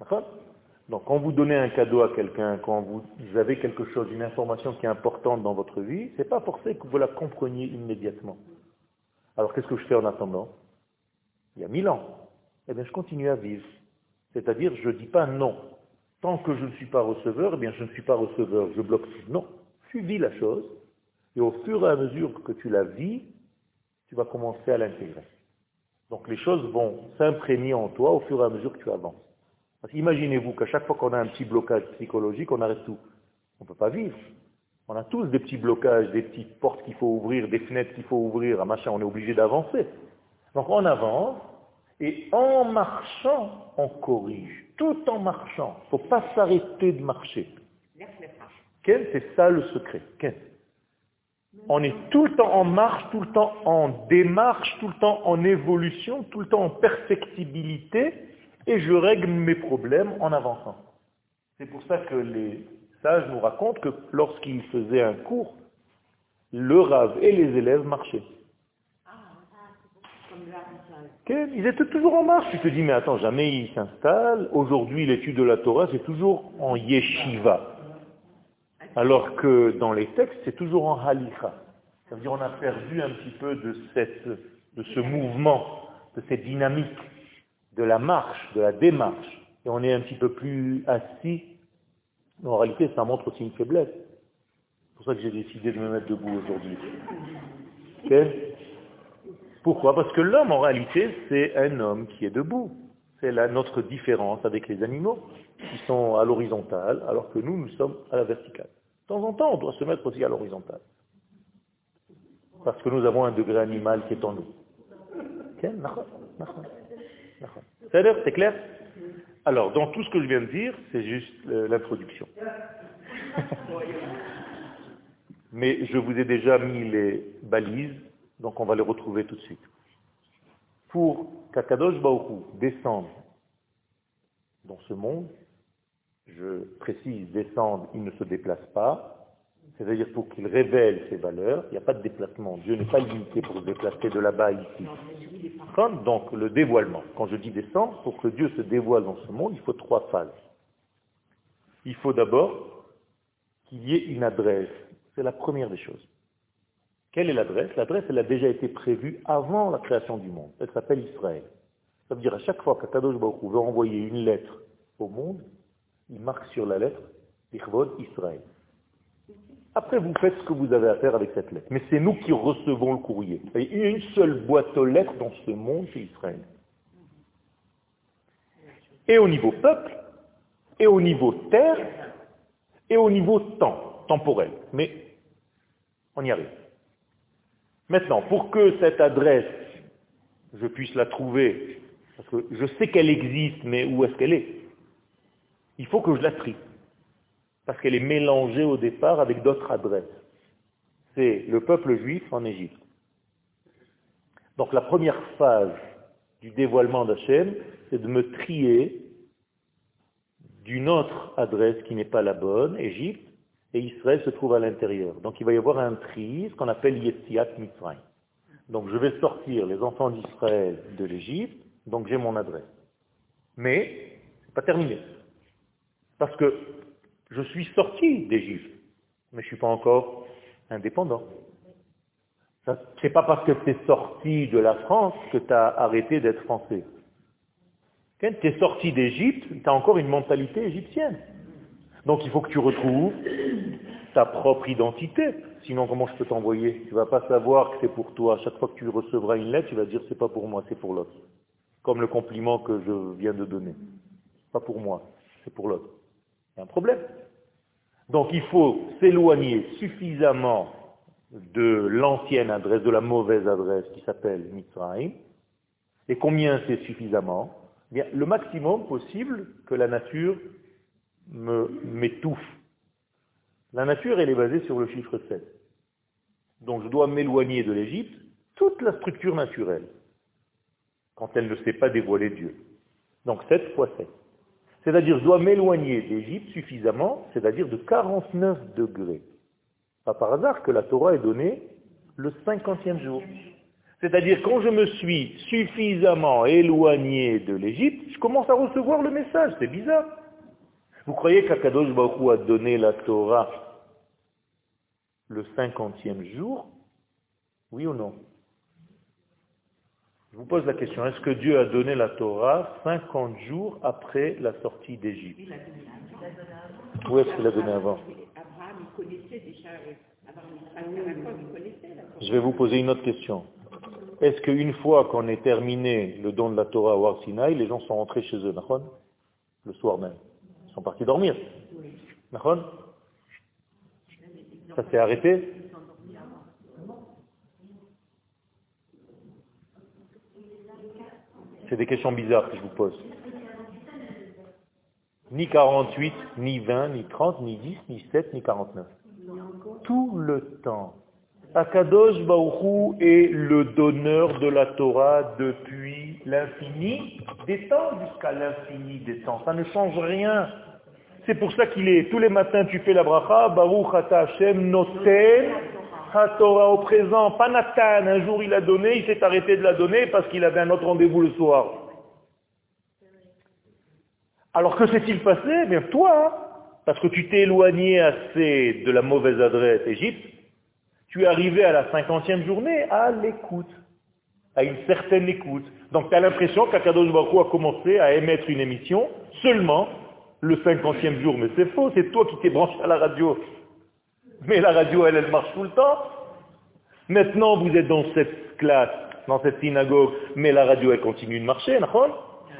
Speaker 1: D'accord? Donc quand vous donnez un cadeau à quelqu'un, quand vous avez quelque chose, une information qui est importante dans votre vie, ce n'est pas forcé que vous la compreniez immédiatement. Alors qu'est-ce que je fais en attendant? Il y a mille ans. Eh bien je continue à vivre. C'est-à-dire je ne dis pas non. Tant que je ne suis pas receveur, eh bien je ne suis pas receveur, je bloque. Non. Tu vis la chose, et au fur et à mesure que tu la vis, tu vas commencer à l'intégrer. Donc les choses vont s'imprégner en toi au fur et à mesure que tu avances. Imaginez-vous qu'à chaque fois qu'on a un petit blocage psychologique, on arrête tout. On ne peut pas vivre. On a tous des petits blocages, des petites portes qu'il faut ouvrir, des fenêtres qu'il faut ouvrir, un machin, on est obligé d'avancer. Donc on avance, et en marchant, on corrige. Tout en marchant. Il ne faut pas s'arrêter de marcher. C'est ça le secret. On est tout le temps en marche, tout le temps en démarche, tout le temps en évolution, tout le temps en perfectibilité, et je règle mes problèmes en avançant. C'est pour ça que les sages nous racontent que lorsqu'ils faisaient un cours, le rave et les élèves marchaient. Ils étaient toujours en marche. Tu te dis, mais attends, jamais ils s'installent. Aujourd'hui, l'étude de la Torah, c'est toujours en yeshiva. Alors que dans les textes, c'est toujours en halicha. Ça veut dire on a perdu un petit peu de, cette, de ce mouvement, de cette dynamique de la marche, de la démarche, et on est un petit peu plus assis, en réalité, ça montre aussi une faiblesse. C'est pour ça que j'ai décidé de me mettre debout aujourd'hui. Pourquoi? Parce que l'homme, en réalité, c'est un homme qui est debout. C'est notre différence avec les animaux, qui sont à l'horizontale, alors que nous, nous sommes à la verticale. De temps en temps, on doit se mettre aussi à l'horizontale. Parce que nous avons un degré animal qui est en nous. C'est clair? Alors, dans tout ce que je viens de dire, c'est juste euh, l'introduction. (laughs) Mais je vous ai déjà mis les balises, donc on va les retrouver tout de suite. Pour qu'Akadosh Baoku descende dans ce monde, je précise, descendre, il ne se déplace pas, c'est-à-dire pour qu'il révèle ses valeurs, il n'y a pas de déplacement. Dieu n'est pas limité pour se déplacer de là-bas ici. Donc le dévoilement. Quand je dis descendre, pour que Dieu se dévoile dans ce monde, il faut trois phases. Il faut d'abord qu'il y ait une adresse. C'est la première des choses. Quelle est l'adresse? L'adresse, elle a déjà été prévue avant la création du monde. Elle s'appelle Israël. Ça veut dire à chaque fois qu'Akadosh Baruch veut envoyer une lettre au monde, Il marque sur la lettre Israël. Après, vous faites ce que vous avez à faire avec cette lettre. Mais c'est nous qui recevons le courrier. Il y a une seule boîte aux lettres dans ce monde, c'est Israël. Et au niveau peuple, et au niveau terre, et au niveau temps, temporel. Mais on y arrive. Maintenant, pour que cette adresse, je puisse la trouver, parce que je sais qu'elle existe, mais où est-ce qu'elle est Il faut que je la trie parce qu'elle est mélangée au départ avec d'autres adresses. C'est le peuple juif en Égypte. Donc la première phase du dévoilement d'Hachem, c'est de me trier d'une autre adresse qui n'est pas la bonne, Égypte, et Israël se trouve à l'intérieur. Donc il va y avoir un tri, ce qu'on appelle Yetziat Mitzrayim. Donc je vais sortir les enfants d'Israël de l'Égypte, donc j'ai mon adresse. Mais, c'est pas terminé. Parce que je suis sorti d'Égypte, mais je ne suis pas encore indépendant. Ce n'est pas parce que tu es sorti de la France que tu as arrêté d'être français. Tu es sorti d'Égypte, tu as encore une mentalité égyptienne. Donc il faut que tu retrouves ta propre identité. Sinon, comment je peux t'envoyer? Tu ne vas pas savoir que c'est pour toi. Chaque fois que tu recevras une lettre, tu vas dire c'est pas pour moi, c'est pour l'autre. Comme le compliment que je viens de donner. Pas pour moi, c'est pour l'autre un problème. Donc il faut s'éloigner suffisamment de l'ancienne adresse, de la mauvaise adresse qui s'appelle Mitzrayim. Et combien c'est suffisamment? Eh Le maximum possible que la nature m'étouffe. La nature, elle est basée sur le chiffre 7. Donc je dois m'éloigner de l'Égypte, toute la structure naturelle, quand elle ne sait pas dévoiler Dieu. Donc 7 fois 7. C'est-à-dire, je dois m'éloigner d'Égypte suffisamment, c'est-à-dire de 49 degrés. Pas par hasard que la Torah est donnée le cinquantième jour. C'est-à-dire, quand je me suis suffisamment éloigné de l'Égypte, je commence à recevoir le message. C'est bizarre. Vous croyez qu'Akadosh Baruch a donné la Torah le cinquantième jour? Oui ou non? Je vous pose la question, est-ce que Dieu a donné la Torah 50 jours après la sortie d'Égypte Où est-ce qu'il a donné avant Je vais vous poser une autre question. Est-ce qu'une fois qu'on ait terminé le don de la Torah au Arsinaï, les gens sont rentrés chez eux, Le soir même. Ils sont partis dormir. Ça s'est arrêté? C'est des questions bizarres que je vous pose. Ni 48, ni 20, ni 30, ni 10, ni 7, ni 49. Tout le temps. Akadosh Baruchou est le donneur de la Torah depuis l'infini des temps jusqu'à l'infini des temps. Ça ne change rien. C'est pour ça qu'il est, tous les matins tu fais la bracha, Baruch Ata Hashem Noten Torah au présent, Panatan, un jour il a donné, il s'est arrêté de la donner parce qu'il avait un autre rendez-vous le soir. Alors que s'est-il passé? Eh Bien toi, parce que tu t'es éloigné assez de la mauvaise adresse Égypte, tu es arrivé à la cinquantième journée à l'écoute, à une certaine écoute. Donc tu as l'impression qu'Akadosh Baruch a commencé à émettre une émission seulement le cinquantième jour. Mais c'est faux, c'est toi qui t'es branché à la radio. Mais la radio, elle, elle marche tout le temps. Maintenant, vous êtes dans cette classe, dans cette synagogue, mais la radio, elle continue de marcher,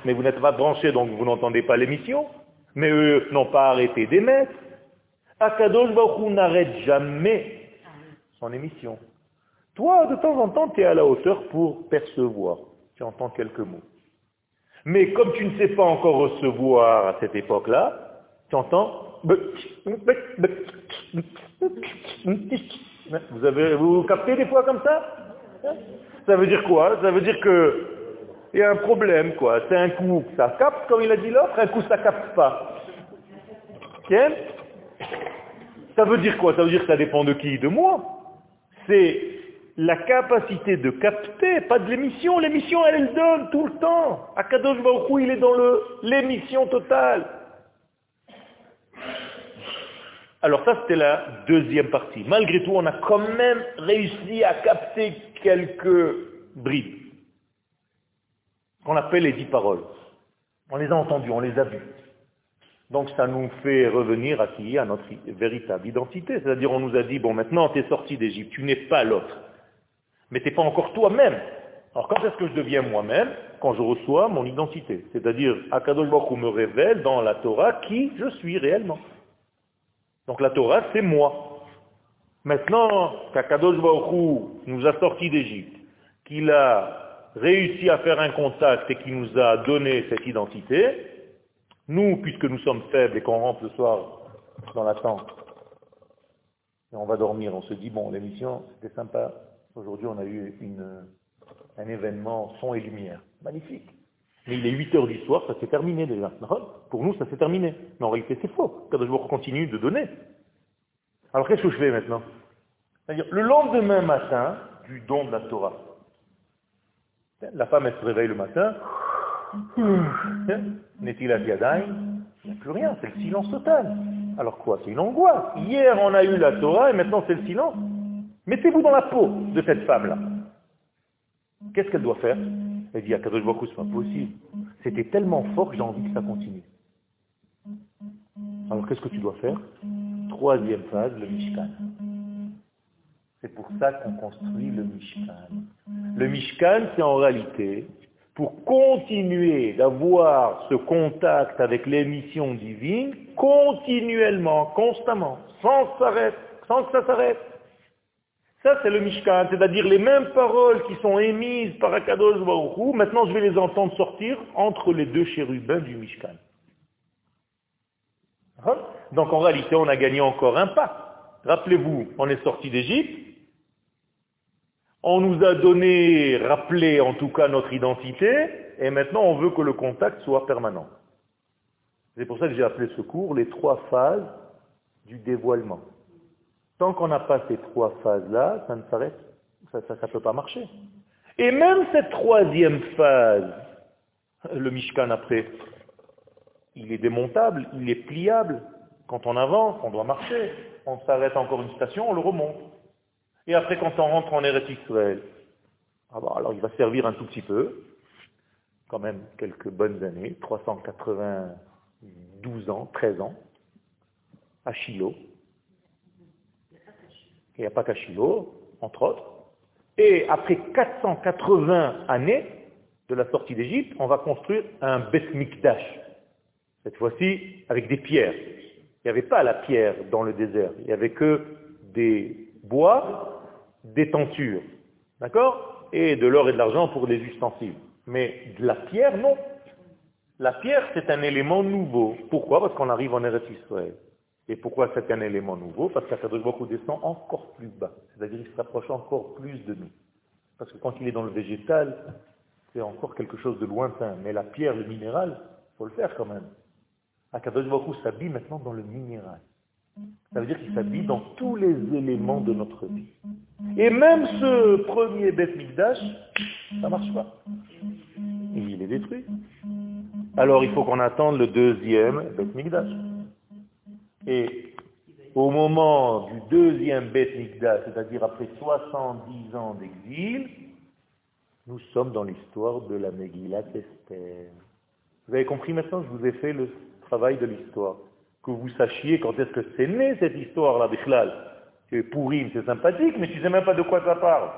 Speaker 1: mais vous n'êtes pas branché, donc vous n'entendez pas l'émission. Mais eux n'ont pas arrêté d'émettre. Akadosh Baruch n'arrête jamais son émission. Toi, de temps en temps, tu es à la hauteur pour percevoir. Tu entends quelques mots. Mais comme tu ne sais pas encore recevoir à cette époque-là, tu entends vous avez vous captez des fois comme ça? Ça veut dire quoi? Ça veut dire que il y a un problème, quoi. C'est un coup, ça capte, comme il a dit l'autre, un coup, ça capte pas. Tiens Ça veut dire quoi? Ça veut dire que ça dépend de qui? De moi. C'est la capacité de capter, pas de l'émission. L'émission, elle, elle donne tout le temps. Akadosh Baruch il est dans l'émission totale. Alors ça, c'était la deuxième partie. Malgré tout, on a quand même réussi à capter quelques bribes, qu'on appelle les dix paroles. On les a entendues, on les a vues. Donc ça nous fait revenir à qui À notre véritable identité. C'est-à-dire on nous a dit, bon maintenant tu es sorti d'Égypte, tu n'es pas l'autre. Mais tu n'es pas encore toi-même. Alors quand est-ce que je deviens moi-même Quand je reçois mon identité. C'est-à-dire Akadosh Baruch me révèle dans la Torah qui je suis réellement. Donc la Torah c'est moi. Maintenant qu'Akadosh Baruch nous a sortis d'Égypte, qu'il a réussi à faire un contact et qu'il nous a donné cette identité, nous, puisque nous sommes faibles et qu'on rentre le soir dans la tente, et on va dormir, on se dit, bon, l'émission, c'était sympa. Aujourd'hui, on a eu un événement son et lumière. Magnifique. Mais il est 8 heures du soir, ça s'est terminé déjà. Pour nous, ça s'est terminé. Mais en réalité, c'est faux. Quand je continue de donner. Alors qu'est-ce que je fais maintenant? C'est-à-dire, le lendemain matin du don de la Torah, la femme, elle se réveille le matin, n'est-il à il n'y a plus rien, c'est le silence total. Alors quoi C'est une angoisse. Hier, on a eu la Torah et maintenant c'est le silence. Mettez-vous dans la peau de cette femme-là. Qu'est-ce qu'elle doit faire? Elle dit, à Kadosh Baruch c'est pas possible. C'était tellement fort que j'ai envie que ça continue. Alors qu'est-ce que tu dois faire? Troisième phase, le Mishkan. C'est pour ça qu'on construit le Mishkan. Le Mishkan, c'est en réalité pour continuer d'avoir ce contact avec l'émission divine continuellement, constamment, sans s'arrêter, sans que ça s'arrête. C'est le Mishkan, c'est-à-dire les mêmes paroles qui sont émises par Akadosh Baruch maintenant je vais les entendre sortir entre les deux chérubins du Mishkan. Hein? Donc en réalité, on a gagné encore un pas. Rappelez-vous, on est sorti d'Égypte, on nous a donné, rappelé en tout cas notre identité, et maintenant on veut que le contact soit permanent. C'est pour ça que j'ai appelé ce cours les trois phases du dévoilement. Tant qu'on n'a pas ces trois phases-là, ça ne s'arrête, ça ne peut pas marcher. Et même cette troisième phase, le Mishkan après, il est démontable, il est pliable. Quand on avance, on doit marcher. On s'arrête encore une station, on le remonte. Et après, quand on rentre en Eretz Israël, ah alors il va servir un tout petit peu, quand même quelques bonnes années, 392 ans, 13 ans, à Shiloh. Pas qu'à Shiloh, entre autres. Et après 480 années de la sortie d'Égypte, on va construire un Beth Mikdash. Cette fois-ci, avec des pierres. Il n'y avait pas la pierre dans le désert. Il n'y avait que des bois des tentures, d'accord? Et de l'or et de l'argent pour des ustensiles. Mais de la pierre, non. La pierre, c'est un élément nouveau. Pourquoi? Parce qu'on arrive en Eretz Israël. Et pourquoi c'est un élément nouveau? Parce qu'Akadosh Baruch descend encore plus bas. C'est-à-dire qu'il se rapproche encore plus de nous. Parce que quand il est dans le végétal, c'est encore quelque chose de lointain. Mais la pierre, le minéral, il faut le faire quand même. Akadosh Baruch s'habille maintenant dans le minéral. Ça veut dire qu'il s'habille dans tous les éléments de notre vie. Et même ce premier Beth Mikdash, ça ne marche pas. Il est détruit. Alors il faut qu'on attende le deuxième Beth Mikdash. Et au moment du deuxième Beth Mikdash, c'est-à-dire après 70 ans d'exil, nous sommes dans l'histoire de la Megillah Esther. Vous avez compris maintenant, je vous ai fait le travail de l'histoire que vous sachiez quand est-ce que c'est né cette histoire-là, Bichlal. Que Pourim, c'est sympathique, mais tu ne sais même pas de quoi ça parle.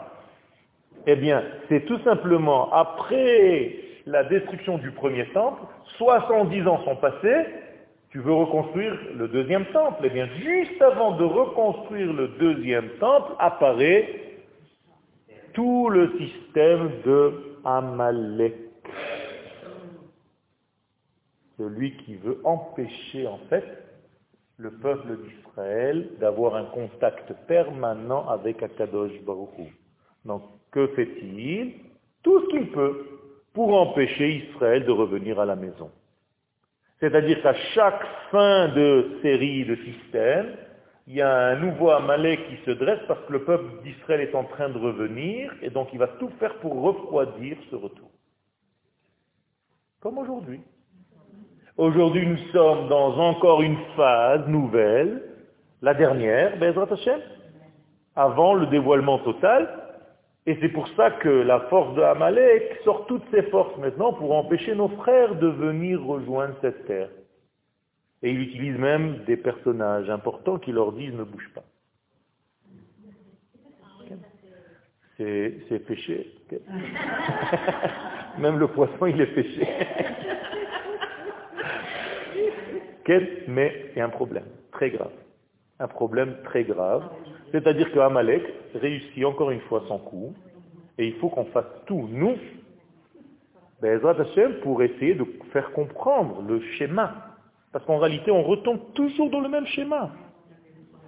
Speaker 1: Eh bien, c'est tout simplement après la destruction du premier temple, 70 ans sont passés, tu veux reconstruire le deuxième temple? Eh bien, juste avant de reconstruire le deuxième temple, apparaît tout le système de Amalek celui qui veut empêcher en fait le peuple d'Israël d'avoir un contact permanent avec Akadosh Baruch Donc que fait-il? Tout ce qu'il peut pour empêcher Israël de revenir à la maison. C'est-à-dire qu'à chaque fin de série de système, il y a un nouveau Amalek qui se dresse parce que le peuple d'Israël est en train de revenir et donc il va tout faire pour refroidir ce retour. Comme aujourd'hui. Aujourd'hui, nous sommes dans encore une phase nouvelle, la dernière, Bezrat Hashem, avant le dévoilement total. Et c'est pour ça que la force de Amalek sort toutes ses forces maintenant pour empêcher nos frères de venir rejoindre cette terre. Et il utilise même des personnages importants qui leur disent ne bouge pas. C'est péché. (laughs) même le poisson, il est péché. (laughs) Mais il y a un problème très grave. Un problème très grave. C'est-à-dire que Amalek réussit encore une fois son coup. Et il faut qu'on fasse tout, nous, pour essayer de faire comprendre le schéma parce qu'en réalité, on retombe toujours dans le même schéma.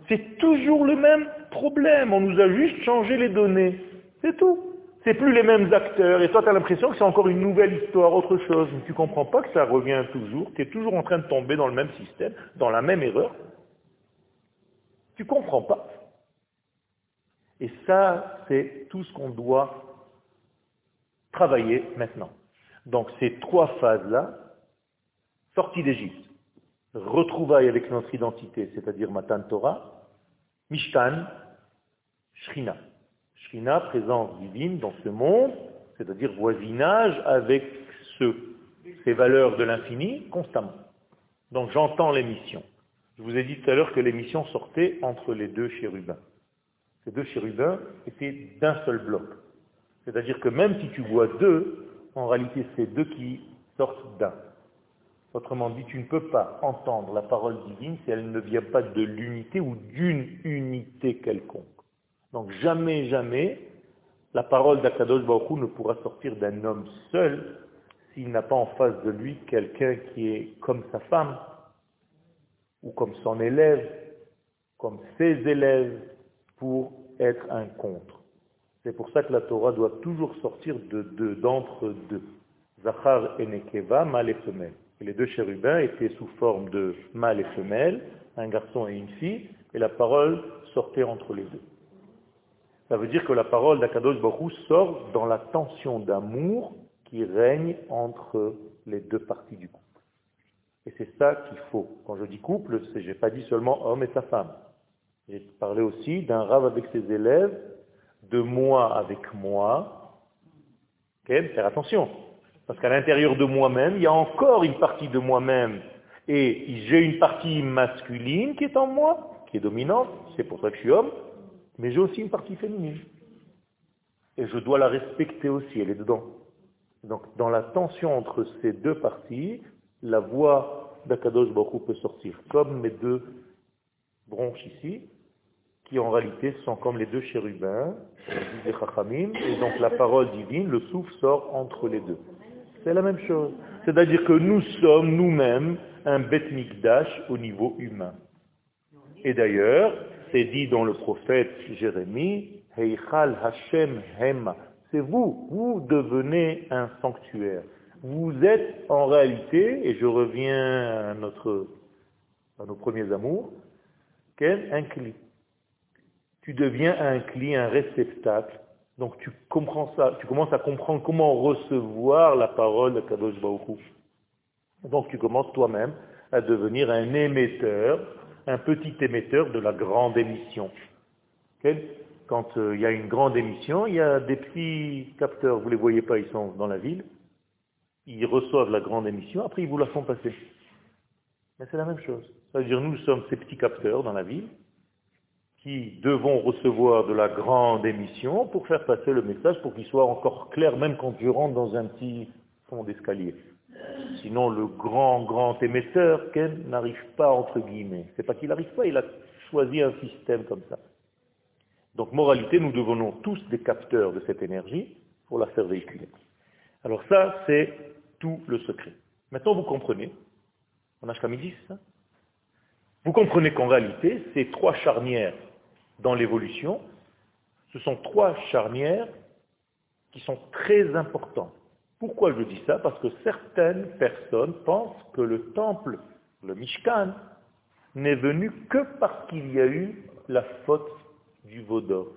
Speaker 1: C'est toujours le même problème. On nous a juste changé les données. C'est tout. C'est plus les mêmes acteurs. Et toi, tu as l'impression que c'est encore une nouvelle histoire, autre chose. Mais tu comprends pas que ça revient toujours. Tu es toujours en train de tomber dans le même système, dans la même erreur. Tu comprends pas. Et ça, c'est tout ce qu'on doit travailler maintenant. Donc ces trois phases-là, sortie d'Égypte, retrouvailles avec notre identité, c'est-à-dire Matan Torah, Mishkan, Shrina. Shrina, présence divine dans ce monde, c'est-à-dire voisinage avec ces valeurs de l'infini constamment. Donc j'entends l'émission. Je vous ai dit tout à l'heure que l'émission sortait entre les deux chérubins. Ces deux chérubins étaient d'un seul bloc. C'est-à-dire que même si tu vois deux, en réalité c'est deux qui sortent d'un. Autrement dit, tu ne peux pas entendre la parole divine si elle ne vient pas de l'unité ou d'une unité quelconque. Donc jamais, jamais, la parole d'Akadosh Baruch ne pourra sortir d'un homme seul s'il n'a pas en face de lui quelqu'un qui est comme sa femme, ou comme son élève, comme ses élèves, pour être un contre. C'est pour ça que la Torah doit toujours sortir de deux, d'entre deux. Zachar et Nekeva, mâle et femelle les deux chérubins étaient sous forme de mâle et femelle, un garçon et une fille, et la parole sortait entre les deux. Ça veut dire que la parole d'Akadosh Baruch sort dans la tension d'amour qui règne entre les deux parties du couple. Et c'est ça qu'il faut. Quand je dis couple, je n'ai pas dit seulement homme et sa femme. J'ai parlé aussi d'un rave avec ses élèves, de moi avec moi. Okay Faire attention. Parce qu'à l'intérieur de moi-même, il y a encore une partie de moi-même. Et j'ai une partie masculine qui est en moi, qui est dominante, c'est pour ça que je suis homme, mais j'ai aussi une partie féminine. Et je dois la respecter aussi, elle est dedans. Donc dans la tension entre ces deux parties, la voix d'Akadosh Baruch peut sortir, comme mes deux bronches ici, qui en réalité sont comme les deux chérubins, et donc la parole divine, le souffle sort entre les deux. C'est la même chose. C'est-à-dire que nous sommes nous-mêmes un Beth Mikdash au niveau humain. Et d'ailleurs, c'est dit dans le prophète Jérémie, Heichal Hashem Hema. C'est vous, vous devenez un sanctuaire. Vous êtes en réalité, et je reviens à, notre, à nos premiers amours, un cli. Tu deviens un cli, un réceptacle donc tu comprends ça, tu commences à comprendre comment recevoir la parole de Kadosh Baruch Donc tu commences toi-même à devenir un émetteur, un petit émetteur de la grande émission. Quand euh, il y a une grande émission, il y a des petits capteurs, vous ne les voyez pas, ils sont dans la ville, ils reçoivent la grande émission, après ils vous la font passer. Mais c'est la même chose. C'est-à-dire nous sommes ces petits capteurs dans la ville, qui devons recevoir de la grande émission pour faire passer le message pour qu'il soit encore clair, même quand je rentre dans un petit fond d'escalier. Sinon, le grand, grand émetteur, Ken, n'arrive pas, entre guillemets. C'est pas qu'il n'arrive pas, il a choisi un système comme ça. Donc, moralité, nous devenons tous des capteurs de cette énergie pour la faire véhiculer. Alors ça, c'est tout le secret. Maintenant, vous comprenez. On a jusqu'à ça Vous comprenez qu'en réalité, ces trois charnières dans l'évolution, ce sont trois charnières qui sont très importantes. Pourquoi je dis ça? Parce que certaines personnes pensent que le temple, le Mishkan, n'est venu que parce qu'il y a eu la faute du Vaudor.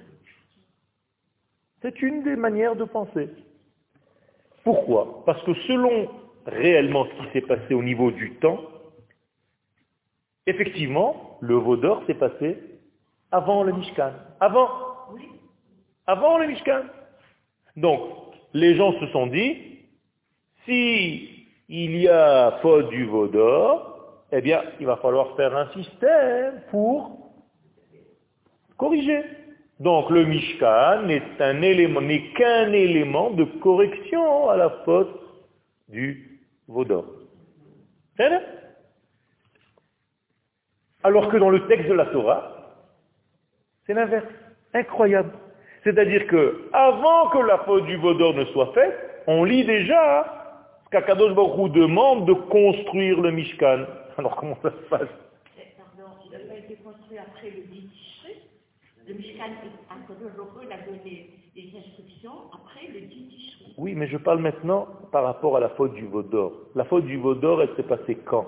Speaker 1: C'est une des manières de penser. Pourquoi? Parce que selon réellement ce qui s'est passé au niveau du temps, effectivement, le Vaudor s'est passé avant le Mishkan. Avant. Avant le Mishkan. Donc, les gens se sont dit, si il y a faute du veau d'or, eh bien, il va falloir faire un système pour corriger. Donc le Mishkan n'est qu'un élément de correction à la faute du Vaudor. Alors que dans le texte de la Torah, c'est l'inverse. Incroyable. C'est-à-dire que avant que la faute du Vaudor ne soit faite, on lit déjà qu'Akadosh Baruch demande de construire le Mishkan. (laughs) Alors comment ça se passe?
Speaker 2: Pardon, il été construit après le Le Mishkan, a donné des instructions après le dit
Speaker 1: Oui, mais je parle maintenant par rapport à la faute du Vaudor. La faute du Vaudor, elle s'est passée quand?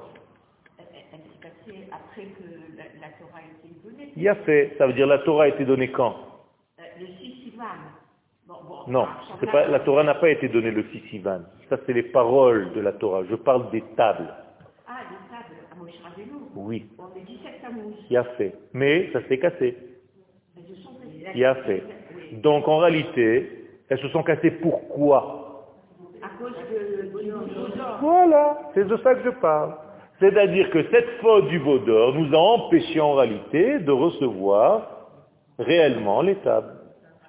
Speaker 2: Elle, s'est passée après que la, Torah a été donnée.
Speaker 1: Il a fait. Ça veut dire la Torah a été donnée quand?
Speaker 2: Euh, Le 6 Sivan.
Speaker 1: non, pas, la Torah n'a pas été donnée le 6 Sivan. Ça, c'est les paroles de la Torah. Je parle des tables.
Speaker 2: Ah, des tables, à Moshe
Speaker 1: Oui.
Speaker 2: On est 17 Tammuz.
Speaker 1: Il a fait. Mais ça s'est cassé. Il a fait. Donc en réalité, elles se sont cassées pourquoi?
Speaker 2: À cause de,
Speaker 1: Voilà, c'est de ça que je parle. C'est-à-dire que cette faute du Vaudor nous a empêché en réalité de recevoir réellement les tables.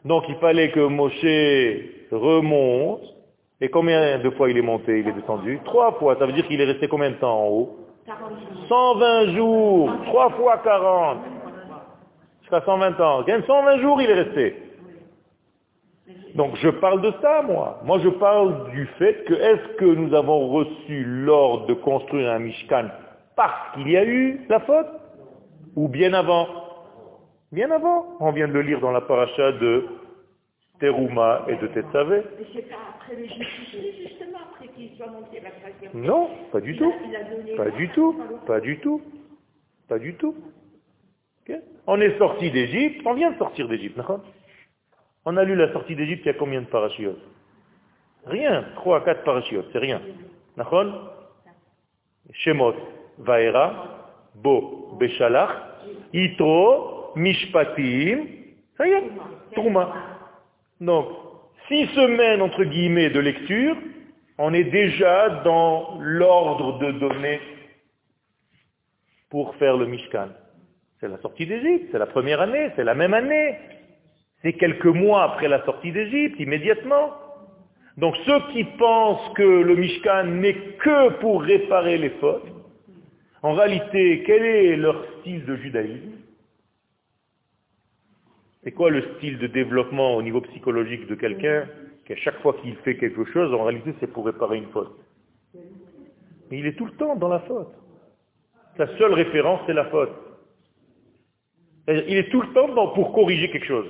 Speaker 1: Donc il fallait que Moshe remonte. Et combien de fois il est monté, il est descendu? Trois fois. Ça veut dire qu'il est resté combien de temps en haut? 120 jours. Trois fois 40. Jusqu'à 120 ans. 120 jours il est resté. Donc je parle de ça, moi. Moi, je parle du fait que est-ce que nous avons reçu l'ordre de construire un Mishkan parce qu'il y a eu la faute? Ou bien avant? Bien avant. On vient de le lire dans la paracha de Teruma et de Tetzavé. Non, pas du tout. Pas du tout. Pas du tout. Pas du tout. On est sorti d'Égypte, on vient de sortir d'Égypte. On a lu la sortie d'Égypte, il y a combien de parachiotes? Rien, trois, quatre parachiotes, c'est rien. Shemot, Vaera, Bo, Itro, Mishpatim. Donc, six semaines, entre guillemets, de lecture, on est déjà dans l'ordre de données pour faire le Mishkan. C'est la sortie d'Égypte, c'est la première année, c'est la même année. C'est quelques mois après la sortie d'Égypte, immédiatement. Donc ceux qui pensent que le Mishkan n'est que pour réparer les fautes, en réalité, quel est leur style de judaïsme? C'est quoi le style de développement au niveau psychologique de quelqu'un qu'à chaque fois qu'il fait quelque chose, en réalité, c'est pour réparer une faute? Mais il est tout le temps dans la faute. Sa seule référence, c'est la faute. Il est tout le temps pour corriger quelque chose.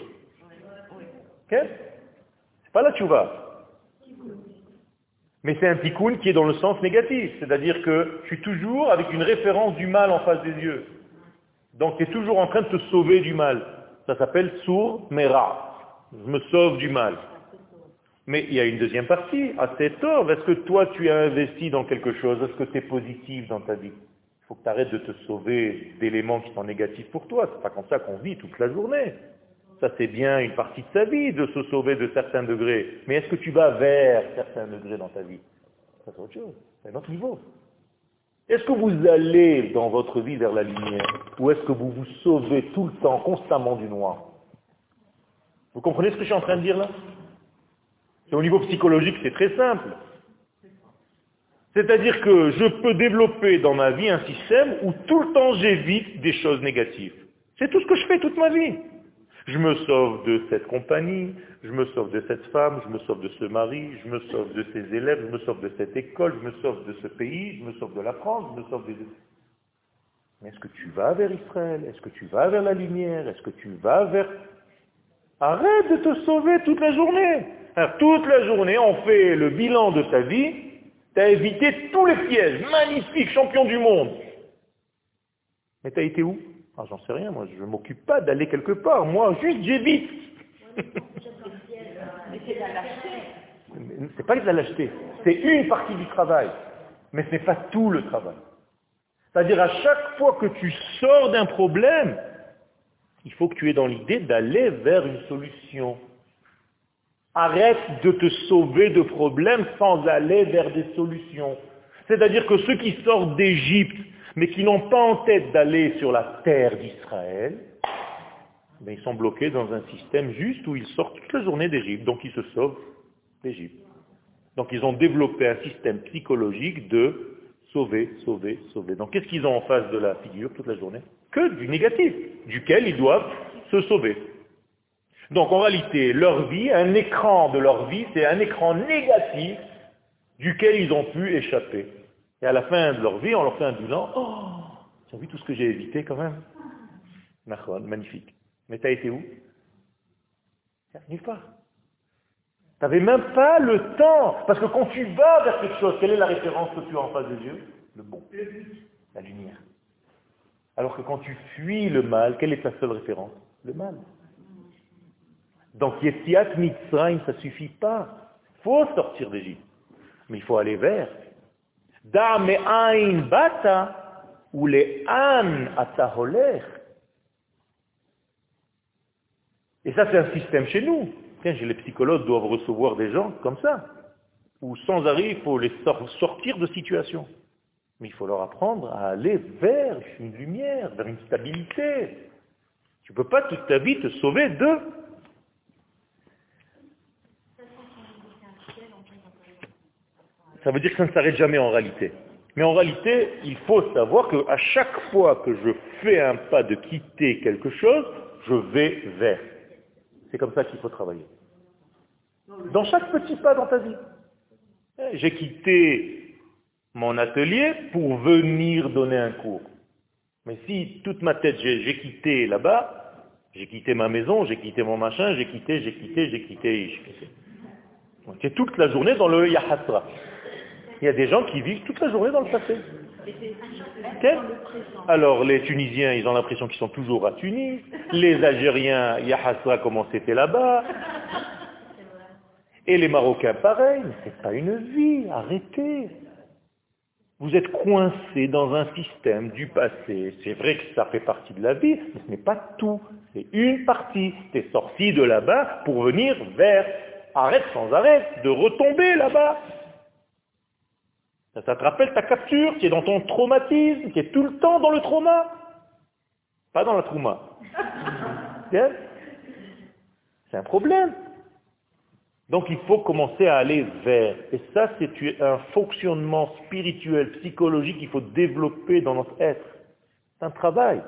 Speaker 1: C'est pas la tchouva. Mais c'est un tikkun qui est dans le sens négatif. C'est-à-dire que je suis toujours avec une référence du mal en face des yeux. Donc tu es toujours en train de te sauver du mal. Ça s'appelle sour mera. Je me sauve du mal. Mais il y a une deuxième partie. À cet est-ce que toi tu as investi dans quelque chose? Est-ce que tu es positif dans ta vie? Faut que tu arrêtes de te sauver d'éléments qui sont négatifs pour toi. C'est pas comme ça qu'on vit toute la journée. Ça, c'est bien une partie de sa vie de se sauver de certains degrés. Mais est-ce que tu vas vers certains degrés dans ta vie? Ça, c'est autre chose. C'est un autre niveau. Est-ce que vous allez dans votre vie vers la lumière? Ou est-ce que vous vous sauvez tout le temps, constamment du noir? Vous comprenez ce que je suis en train de dire là? C'est au niveau psychologique, c'est très simple. C'est-à-dire que je peux développer dans ma vie un système où tout le temps j'évite des choses négatives. C'est tout ce que je fais toute ma vie. Je me sauve de cette compagnie, je me sauve de cette femme, je me sauve de ce mari, je me sauve de ces élèves, je me sauve de cette école, je me sauve de ce pays, je me sauve de la France, je me sauve des... Mais est-ce que tu vas vers Israël? Est-ce que tu vas vers la lumière? Est-ce que tu vas vers... Arrête de te sauver toute la journée. toute la journée, on fait le bilan de ta vie. Tu as évité tous les pièges. Magnifique, champion du monde. Mais tu as été où? Ah, j'en sais rien, moi, je ne m'occupe pas d'aller quelque part. Moi, juste j'évite. (laughs) c'est pas de la lâcheté. C'est une partie du travail. Mais ce n'est pas tout le travail. C'est-à-dire à chaque fois que tu sors d'un problème, il faut que tu aies dans l'idée d'aller vers une solution. Arrête de te sauver de problèmes sans aller vers des solutions. C'est-à-dire que ceux qui sortent d'Égypte mais qui n'ont pas en tête d'aller sur la terre d'Israël, mais ils sont bloqués dans un système juste où ils sortent toute la journée d'Égypte, donc ils se sauvent d'Égypte. Donc ils ont développé un système psychologique de sauver, sauver, sauver. Donc qu'est-ce qu'ils ont en face de la figure toute la journée? Que du négatif, duquel ils doivent se sauver. Donc en réalité, leur vie, un écran de leur vie, c'est un écran négatif duquel ils ont pu échapper. Et à la fin de leur vie, on leur fait un bilan. Oh, tu as vu tout ce que j'ai évité quand même? Magnifique. Mais tu as été où? Nulle part. Tu n'avais même pas le temps. Parce que quand tu vas vers quelque chose, quelle est la référence que tu as en face des yeux? Le bon. La lumière. Alors que quand tu fuis le mal, quelle est ta seule référence? Le mal. Donc Yetiat Mitzrayim, ça ne suffit pas. Il faut sortir d'Égypte. Mais il faut aller vers. Da me'ain bata ou les an ataholer. Et ça, c'est un système chez nous. les psychologues doivent recevoir des gens comme ça, où sans arrêt, il faut les sortir de situation. Mais il faut leur apprendre à aller vers une lumière, vers une stabilité. Tu ne peux pas toute ta vie te sauver d'eux. Ça veut dire que ça ne s'arrête jamais en réalité. Mais en réalité, il faut savoir qu'à chaque fois que je fais un pas de quitter quelque chose, je vais vers. C'est comme ça qu'il faut travailler. Dans chaque petit pas dans ta vie. Eh, j'ai quitté mon atelier pour venir donner un cours. Mais si toute ma tête, j'ai quitté là-bas, j'ai quitté ma maison, j'ai quitté mon machin, j'ai quitté, j'ai quitté, j'ai quitté, j'ai quitté. Toute la journée dans le Yahasra. Il y a des gens qui vivent toute la journée dans le passé. Alors les Tunisiens, ils ont l'impression qu'ils sont toujours à Tunis. Les Algériens, Yahassa, comment c'était là-bas. Et les Marocains, pareil. Ce n'est pas une vie, arrêtez. Vous êtes coincé dans un système du passé. C'est vrai que ça fait partie de la vie, mais ce n'est pas tout. C'est une partie. Tu sorti de là-bas pour venir vers. Arrête sans arrêt de retomber là-bas. Ça, te rappelle ta capture qui est dans ton traumatisme, qui est tout le temps dans le trauma? Pas dans la trauma. (laughs) C'est un problème. Donc il faut commencer à aller vers. Et ça, c'est un fonctionnement spirituel, psychologique qu'il faut développer dans notre être. C'est un travail.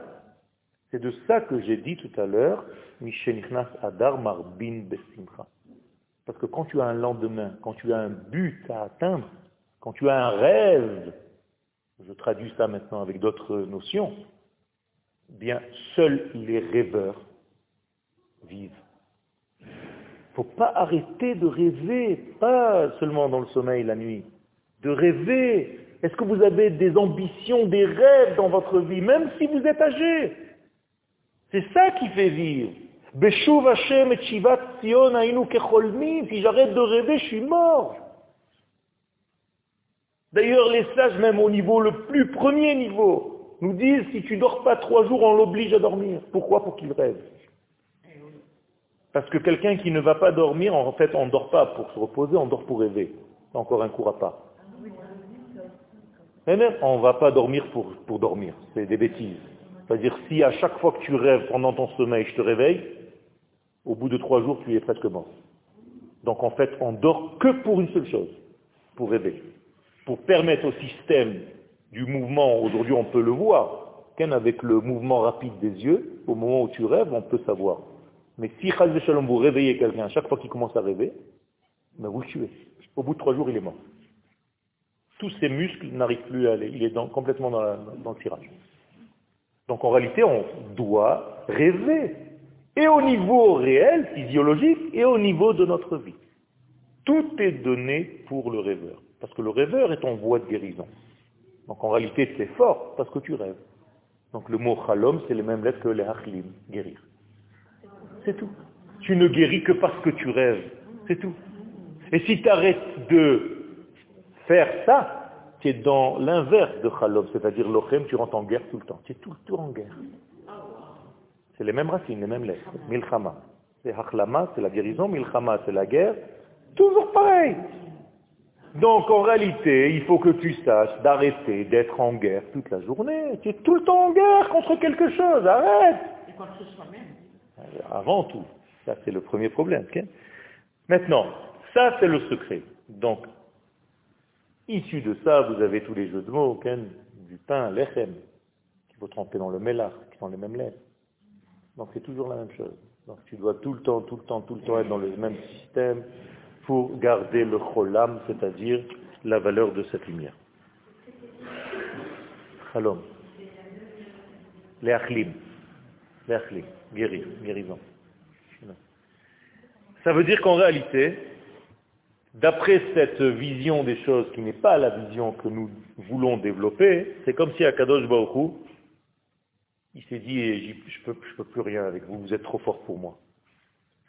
Speaker 1: C'est de ça que j'ai dit tout à l'heure, Adar Marbin Parce que quand tu as un lendemain, quand tu as un but à atteindre, quand tu as un rêve, je traduis ça maintenant avec d'autres notions, bien, seuls les rêveurs vivent. Il ne faut pas arrêter de rêver, pas seulement dans le sommeil la nuit, de rêver. Est-ce que vous avez des ambitions, des rêves dans votre vie, même si vous êtes âgé? C'est ça qui fait vivre. Si j'arrête de rêver, je suis mort. D'ailleurs, les sages, même au niveau le plus premier niveau, nous disent, si tu dors pas trois jours, on l'oblige à dormir. Pourquoi Pour qu'il rêve. Parce que quelqu'un qui ne va pas dormir, en fait, on ne dort pas pour se reposer, on dort pour rêver. C'est encore un cours à part. Mais même, on ne va pas dormir pour, pour dormir. C'est des bêtises. C'est-à-dire, si à chaque fois que tu rêves pendant ton sommeil, je te réveille, au bout de trois jours, tu es presque mort. Donc en fait, on dort que pour une seule chose, pour rêver pour permettre au système du mouvement, aujourd'hui on peut le voir, qu'avec le mouvement rapide des yeux, au moment où tu rêves, on peut savoir. Mais si Shalom vous réveillez quelqu'un chaque fois qu'il commence à rêver, ben vous le tuez. Au bout de trois jours, il est mort. Tous ses muscles n'arrivent plus à aller. Il est complètement dans, dans le tirage. Donc en réalité, on doit rêver. Et au niveau réel, physiologique, et au niveau de notre vie. Tout est donné pour le rêveur. Parce que le rêveur est en voie de guérison. Donc en réalité, c'est fort parce que tu rêves. Donc le mot chalom, c'est les mêmes lettres que les hachlim, guérir. C'est tout. Tu ne guéris que parce que tu rêves. C'est tout. Et si tu arrêtes de faire ça, tu es dans l'inverse de chalom, c'est-à-dire l'ochem, tu rentres en guerre tout le temps. Tu es tout le temps en guerre. C'est les mêmes racines, les mêmes lettres. Milchama. C'est hachlama, c'est la guérison. Milchama, c'est la guerre. Toujours pareil. Donc en réalité, il faut que tu saches d'arrêter d'être en guerre toute la journée. Tu es tout le temps en guerre contre quelque chose, arrête.
Speaker 2: Et contre soi-même.
Speaker 1: Avant tout. Ça, c'est le premier problème. Maintenant, ça, c'est le secret. Donc, issu de ça, vous avez tous les jeux de mots, du pain, lechem, qu'il faut tremper dans le mélar, qui sont les mêmes lettres. Donc, c'est toujours la même chose. Donc, tu dois tout le temps, tout le temps, tout le temps être dans le même système pour garder le cholam, c'est-à-dire la valeur de cette lumière. Shalom. Les achlim. Guérir. Ça veut dire qu'en réalité, d'après cette vision des choses qui n'est pas la vision que nous voulons développer, c'est comme si Akadosh Baruch il s'est dit, eh, je ne peux, je peux plus rien avec vous, vous êtes trop fort pour moi.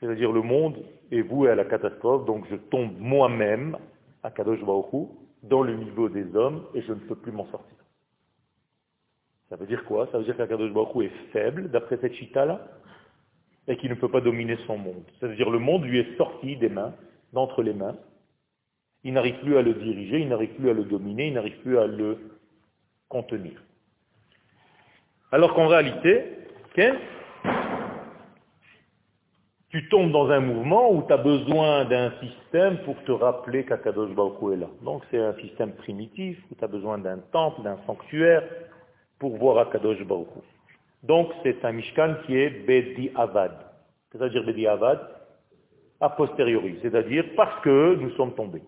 Speaker 1: C'est-à-dire le monde est voué à la catastrophe, donc je tombe moi-même, à Kadosh Baruch dans le niveau des hommes, et je ne peux plus m'en sortir. Ça veut dire quoi? Ça veut dire qu'Akadosh Baruch est faible, d'après cette chita-là, et qu'il ne peut pas dominer son monde. C'est-à-dire le monde lui est sorti des mains, d'entre les mains. Il n'arrive plus à le diriger, il n'arrive plus à le dominer, il n'arrive plus à le contenir. Alors qu'en réalité, tu tombes dans un mouvement où tu as besoin d'un système pour te rappeler qu'Akadosh Baruch est là. Donc c'est un système primitif où tu as besoin d'un temple, d'un sanctuaire pour voir Akadosh Baruch Donc c'est un Mishkan qui est Bedi Avad. C'est-à-dire Bedi Avad a posteriori, c'est-à-dire parce que nous sommes tombés.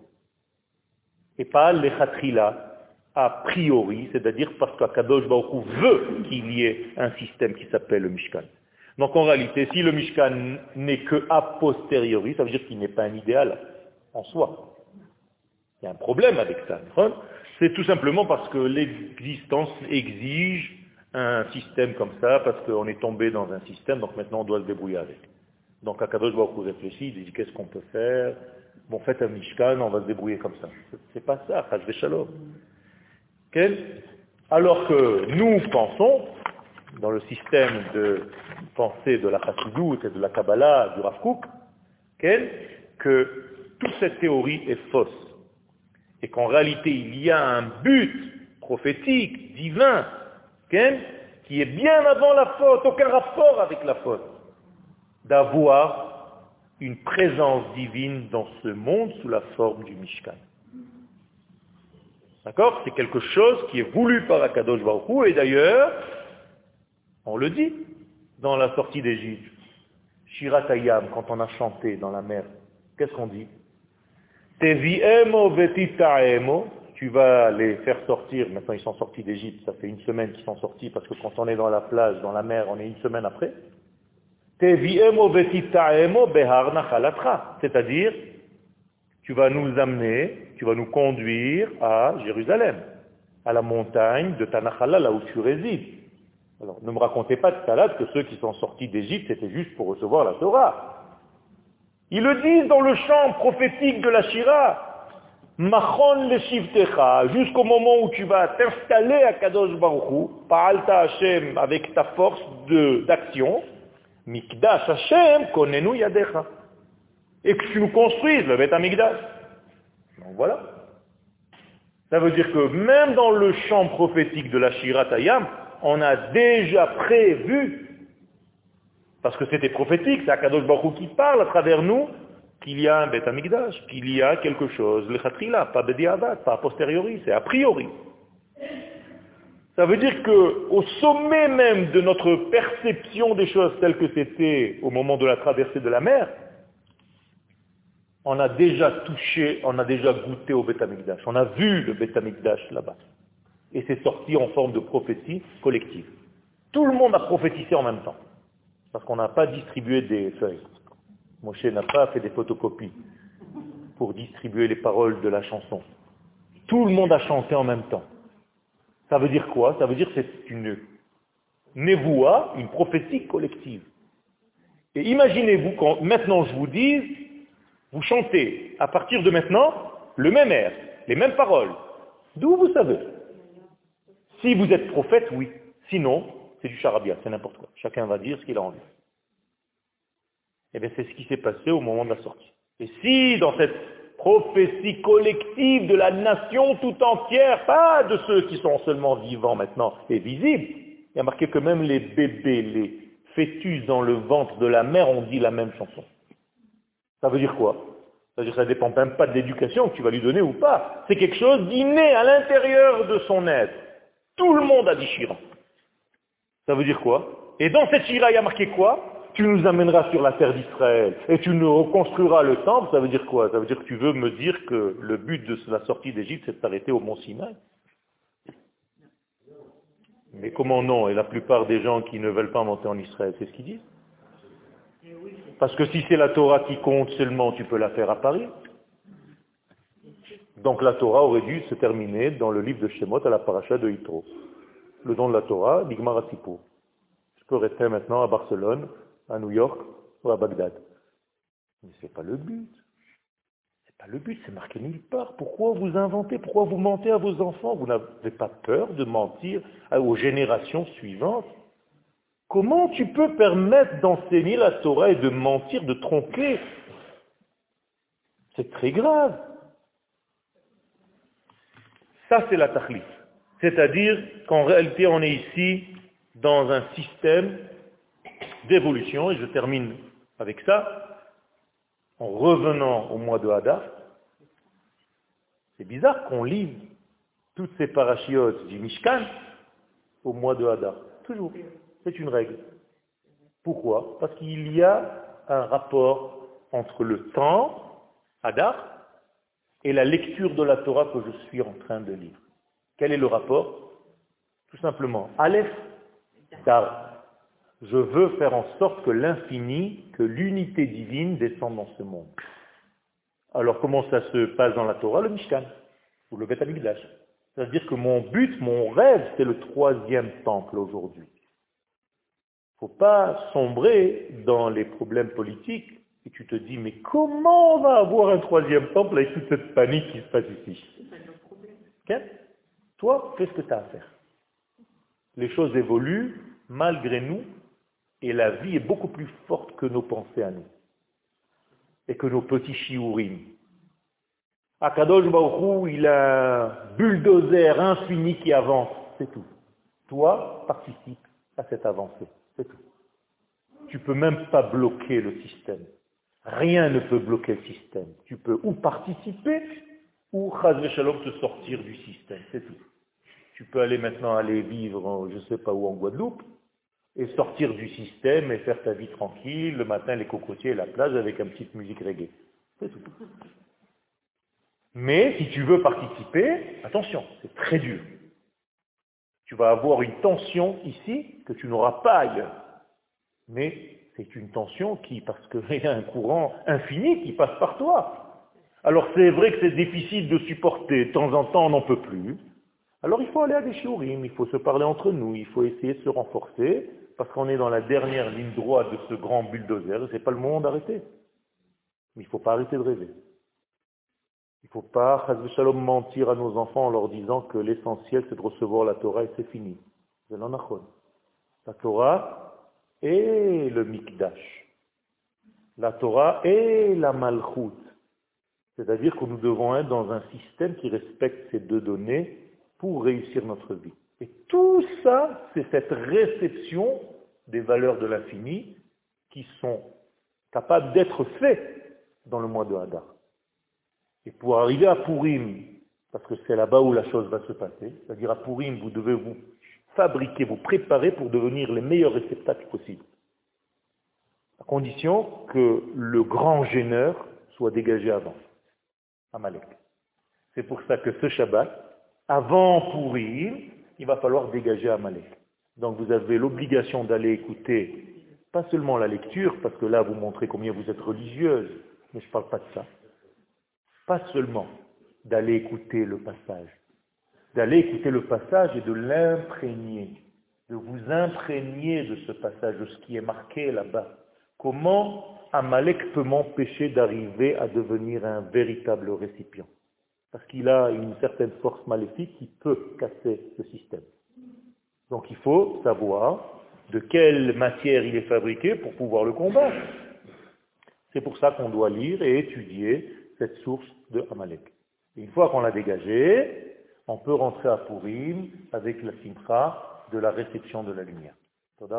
Speaker 1: Et pas l'Echatrila a priori, c'est-à-dire parce qu'Akadosh Baruch veut qu'il y ait un système qui s'appelle le Mishkan. Donc en réalité, si le Mishkan n'est que a posteriori, ça veut dire qu'il n'est pas un idéal en soi. Il y a un problème avec ça. C'est tout simplement parce que l'existence exige un système comme ça, parce qu'on est tombé dans un système, donc maintenant on doit se débrouiller avec. Donc Akadosh Baruch réfléchit, il dit qu'est-ce qu'on peut faire? Bon, faites un Mishkan, on va se débrouiller comme ça. C'est pas ça, Chaz Shalom. Alors que nous pensons, dans le système de pensée de la Chassidut et de la Kabbalah, du Rav Kook, que toute cette théorie est fausse. Et qu'en réalité, il y a un but prophétique, divin, qui est bien avant la faute, aucun rapport avec la faute, d'avoir une présence divine dans ce monde sous la forme du Mishkan. D'accord? C'est quelque chose qui est voulu par Akadosh Baruch et d'ailleurs, on le dit dans la sortie d'Égypte. Shiratayam, quand on a chanté dans la mer, qu'est-ce qu'on dit? Tu vas les faire sortir, maintenant ils sont sortis d'Égypte, ça fait une semaine qu'ils sont sortis, parce que quand on est dans la plage, dans la mer, on est une semaine après. C'est-à-dire, tu vas nous amener, tu vas nous conduire à Jérusalem, à la montagne de Tanakhala, là où tu résides. Alors, ne me racontez pas de salade que ceux qui sont sortis d'Égypte, c'était juste pour recevoir la Torah. Ils le disent dans le chant prophétique de la Shira. Machon le jusqu'au moment où tu vas t'installer à Kadosh Baruchu, Pa'alta Hashem avec ta force d'action, Mikdash Hashem konenu yadecha et que tu nous construises le Beth Amikdash. Donc voilà. Ça veut dire que même dans le champ prophétique de la Shiratayam, on a déjà prévu, parce que c'était prophétique, c'est Akadosh Baruch qui parle à travers nous, qu'il y a un Beth Amikdash, qu'il y a quelque chose, le Khatrila, pas Bediabat, pas a posteriori, c'est a priori. Ça veut dire que au sommet même de notre perception des choses telles que c'était au moment de la traversée de la mer, on a déjà touché, on a déjà goûté au Betamikdash. On a vu le Betamikdash là-bas. Et c'est sorti en forme de prophétie collective. Tout le monde a prophétisé en même temps. Parce qu'on n'a pas distribué des feuilles. Moshe n'a pas fait des photocopies pour distribuer les paroles de la chanson. Tout le monde a chanté en même temps. Ça veut dire quoi? Ça veut dire que c'est une névoie, une prophétie collective. Et imaginez-vous quand maintenant je vous dise, vous chantez à partir de maintenant le même air, les mêmes paroles. D'où vous savez? Si vous êtes prophète, oui. Sinon, c'est du charabia, c'est n'importe quoi. Chacun va dire ce qu'il a envie. Eh bien, c'est ce qui s'est passé au moment de la sortie. Et si dans cette prophétie collective de la nation tout entière, pas de ceux qui sont seulement vivants maintenant et visibles. Il y a marqué que même les bébés, les fœtus dans le ventre de la mère ont dit la même chanson. Ça veut dire quoi? C'est-à-dire que ça dépend même pas de l'éducation que tu vas lui donner ou pas. C'est quelque chose d'inné à l'intérieur de son être. Tout le monde a dit Shira. Ça veut dire quoi? Et dans cette Shira, il y a marqué quoi? Tu nous amèneras sur la terre d'Israël et tu nous reconstruiras le temple, ça veut dire quoi? Ça veut dire que tu veux me dire que le but de la sortie d'Égypte, c'est de t'arrêter au mont Sinaï? Mais comment non? Et la plupart des gens qui ne veulent pas monter en Israël, c'est ce qu'ils disent? Parce que si c'est la Torah qui compte seulement, tu peux la faire à Paris. Donc la Torah aurait dû se terminer dans le livre de Shemot à la paracha de Yitro. Le don de la Torah, Nigmar Je peux rester maintenant à Barcelone à New York ou à Bagdad. Mais ce n'est pas le but. C'est pas le but, c'est marqué nulle part. Pourquoi vous inventez Pourquoi vous mentez à vos enfants? Vous n'avez pas peur de mentir aux générations suivantes? Comment tu peux permettre d'enseigner la Torah et de mentir, de tromper C'est très grave. C'est la tachlif. C'est-à-dire qu'en réalité, on est ici dans un système d'évolution, et je termine avec ça, en revenant au mois de Hadar, c'est bizarre qu'on lise toutes ces parachiotes du Mishkan au mois de Hadar. Toujours. C'est une règle. Pourquoi? Parce qu'il y a un rapport entre le temps, Hadar, et la lecture de la Torah que je suis en train de lire. Quel est le rapport? Tout simplement, Aleph, Dar. Je veux faire en sorte que l'infini, que l'unité divine descende dans ce monde. Alors comment ça se passe dans la Torah Le Mishkan, ou le Beth C'est-à-dire que mon but, mon rêve, c'est le troisième temple aujourd'hui. Il ne faut pas sombrer dans les problèmes politiques et tu te dis, mais comment on va avoir un troisième temple avec toute cette panique qui se passe ici? Toi, fais ce que tu as à faire. Les choses évoluent malgré nous et la vie est beaucoup plus forte que nos pensées à nous. Et que nos petits chiourim. Akadosh Baruchou, il a un bulldozer infini qui avance. C'est tout. Toi, participe à cette avancée. C'est tout. Tu peux même pas bloquer le système. Rien ne peut bloquer le système. Tu peux ou participer, ou Shalom te sortir du système. C'est tout. Tu peux aller maintenant aller vivre, je ne sais pas où, en Guadeloupe, et sortir du système et faire ta vie tranquille, le matin les cocotiers et la plage avec une petite musique reggae. C'est tout. Mais si tu veux participer, attention, c'est très dur. Tu vas avoir une tension ici que tu n'auras pas ailleurs. Mais c'est une tension qui, parce qu'il (laughs) y a un courant infini qui passe par toi. Alors c'est vrai que c'est difficile de supporter, de temps en temps on n'en peut plus. Alors il faut aller à des shiurim, il faut se parler entre nous, il faut essayer de se renforcer, parce qu'on est dans la dernière ligne droite de ce grand bulldozer, c'est pas le moment d'arrêter. Mais il ne faut pas arrêter de rêver. Il ne faut pas, shalom, mentir à nos enfants en leur disant que l'essentiel c'est de recevoir la Torah et c'est fini. La Torah et le Mikdash. La Torah et la Malchut. C'est-à-dire que nous devons être dans un système qui respecte ces deux données pour réussir notre vie. Et tout ça, c'est cette réception des valeurs de l'infini qui sont capables d'être faites dans le mois de Hadar. Et pour arriver à Purim, parce que c'est là-bas où la chose va se passer, c'est-à-dire à Purim, vous devez vous fabriquer, vous préparer pour devenir les meilleurs réceptacles possibles. À condition que le grand gêneur soit dégagé avant. Amalek. C'est pour ça que ce Shabbat, avant Purim, il va falloir dégager Amalek. Donc vous avez l'obligation d'aller écouter, pas seulement la lecture, parce que là vous montrez combien vous êtes religieuse, mais je ne parle pas de ça. Pas seulement d'aller écouter le passage, d'aller écouter le passage et de l'imprégner, de vous imprégner de ce passage, de ce qui est marqué là-bas. Comment Amalek peut m'empêcher d'arriver à devenir un véritable récipient? Parce qu'il a une certaine force maléfique qui peut casser le système. Donc il faut savoir de quelle matière il est fabriqué pour pouvoir le combattre. C'est pour ça qu'on doit lire et étudier cette source de Amalek. une fois qu'on l'a dégagé, on peut rentrer à Purim avec la simcha de la réception de la lumière. (laughs)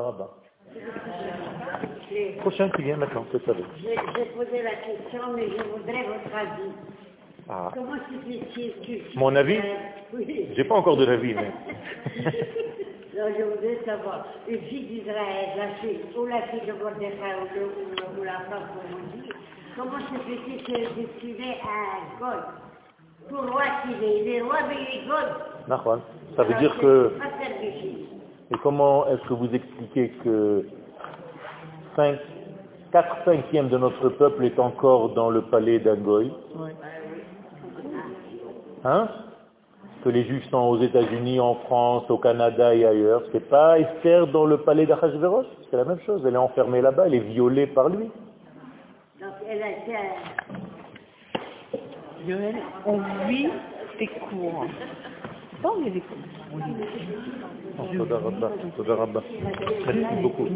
Speaker 1: Prochain qui vient maintenant,
Speaker 3: que savez. J'ai posé la question, mais je voudrais votre avis. Ah. Comment se fait-il
Speaker 1: Mon avis
Speaker 3: Oui.
Speaker 1: J'ai pas encore de l'avis, mais... (laughs)
Speaker 3: non, je voudrais savoir, une fille d'Israël, la fille, ou la fille de Mordechai, ou, ou, la femme, comme on dit, comment se fait-il destinée à God Pour
Speaker 1: Ça veut dire que... Et comment est-ce que vous expliquez que 5, 4 cinquièmes de notre peuple est encore dans le palais d'Angoï Hein? Que les Juifs sont aux États-Unis, en France, au Canada et ailleurs. C'est pas Esther dans le palais d'Achashverosh? C'est la même chose. Elle est enfermée là-bas, elle est violée par lui.
Speaker 3: Donc elle a été...
Speaker 2: Joël, on vit tes cours. Cours.
Speaker 1: Oui. Beaucoup.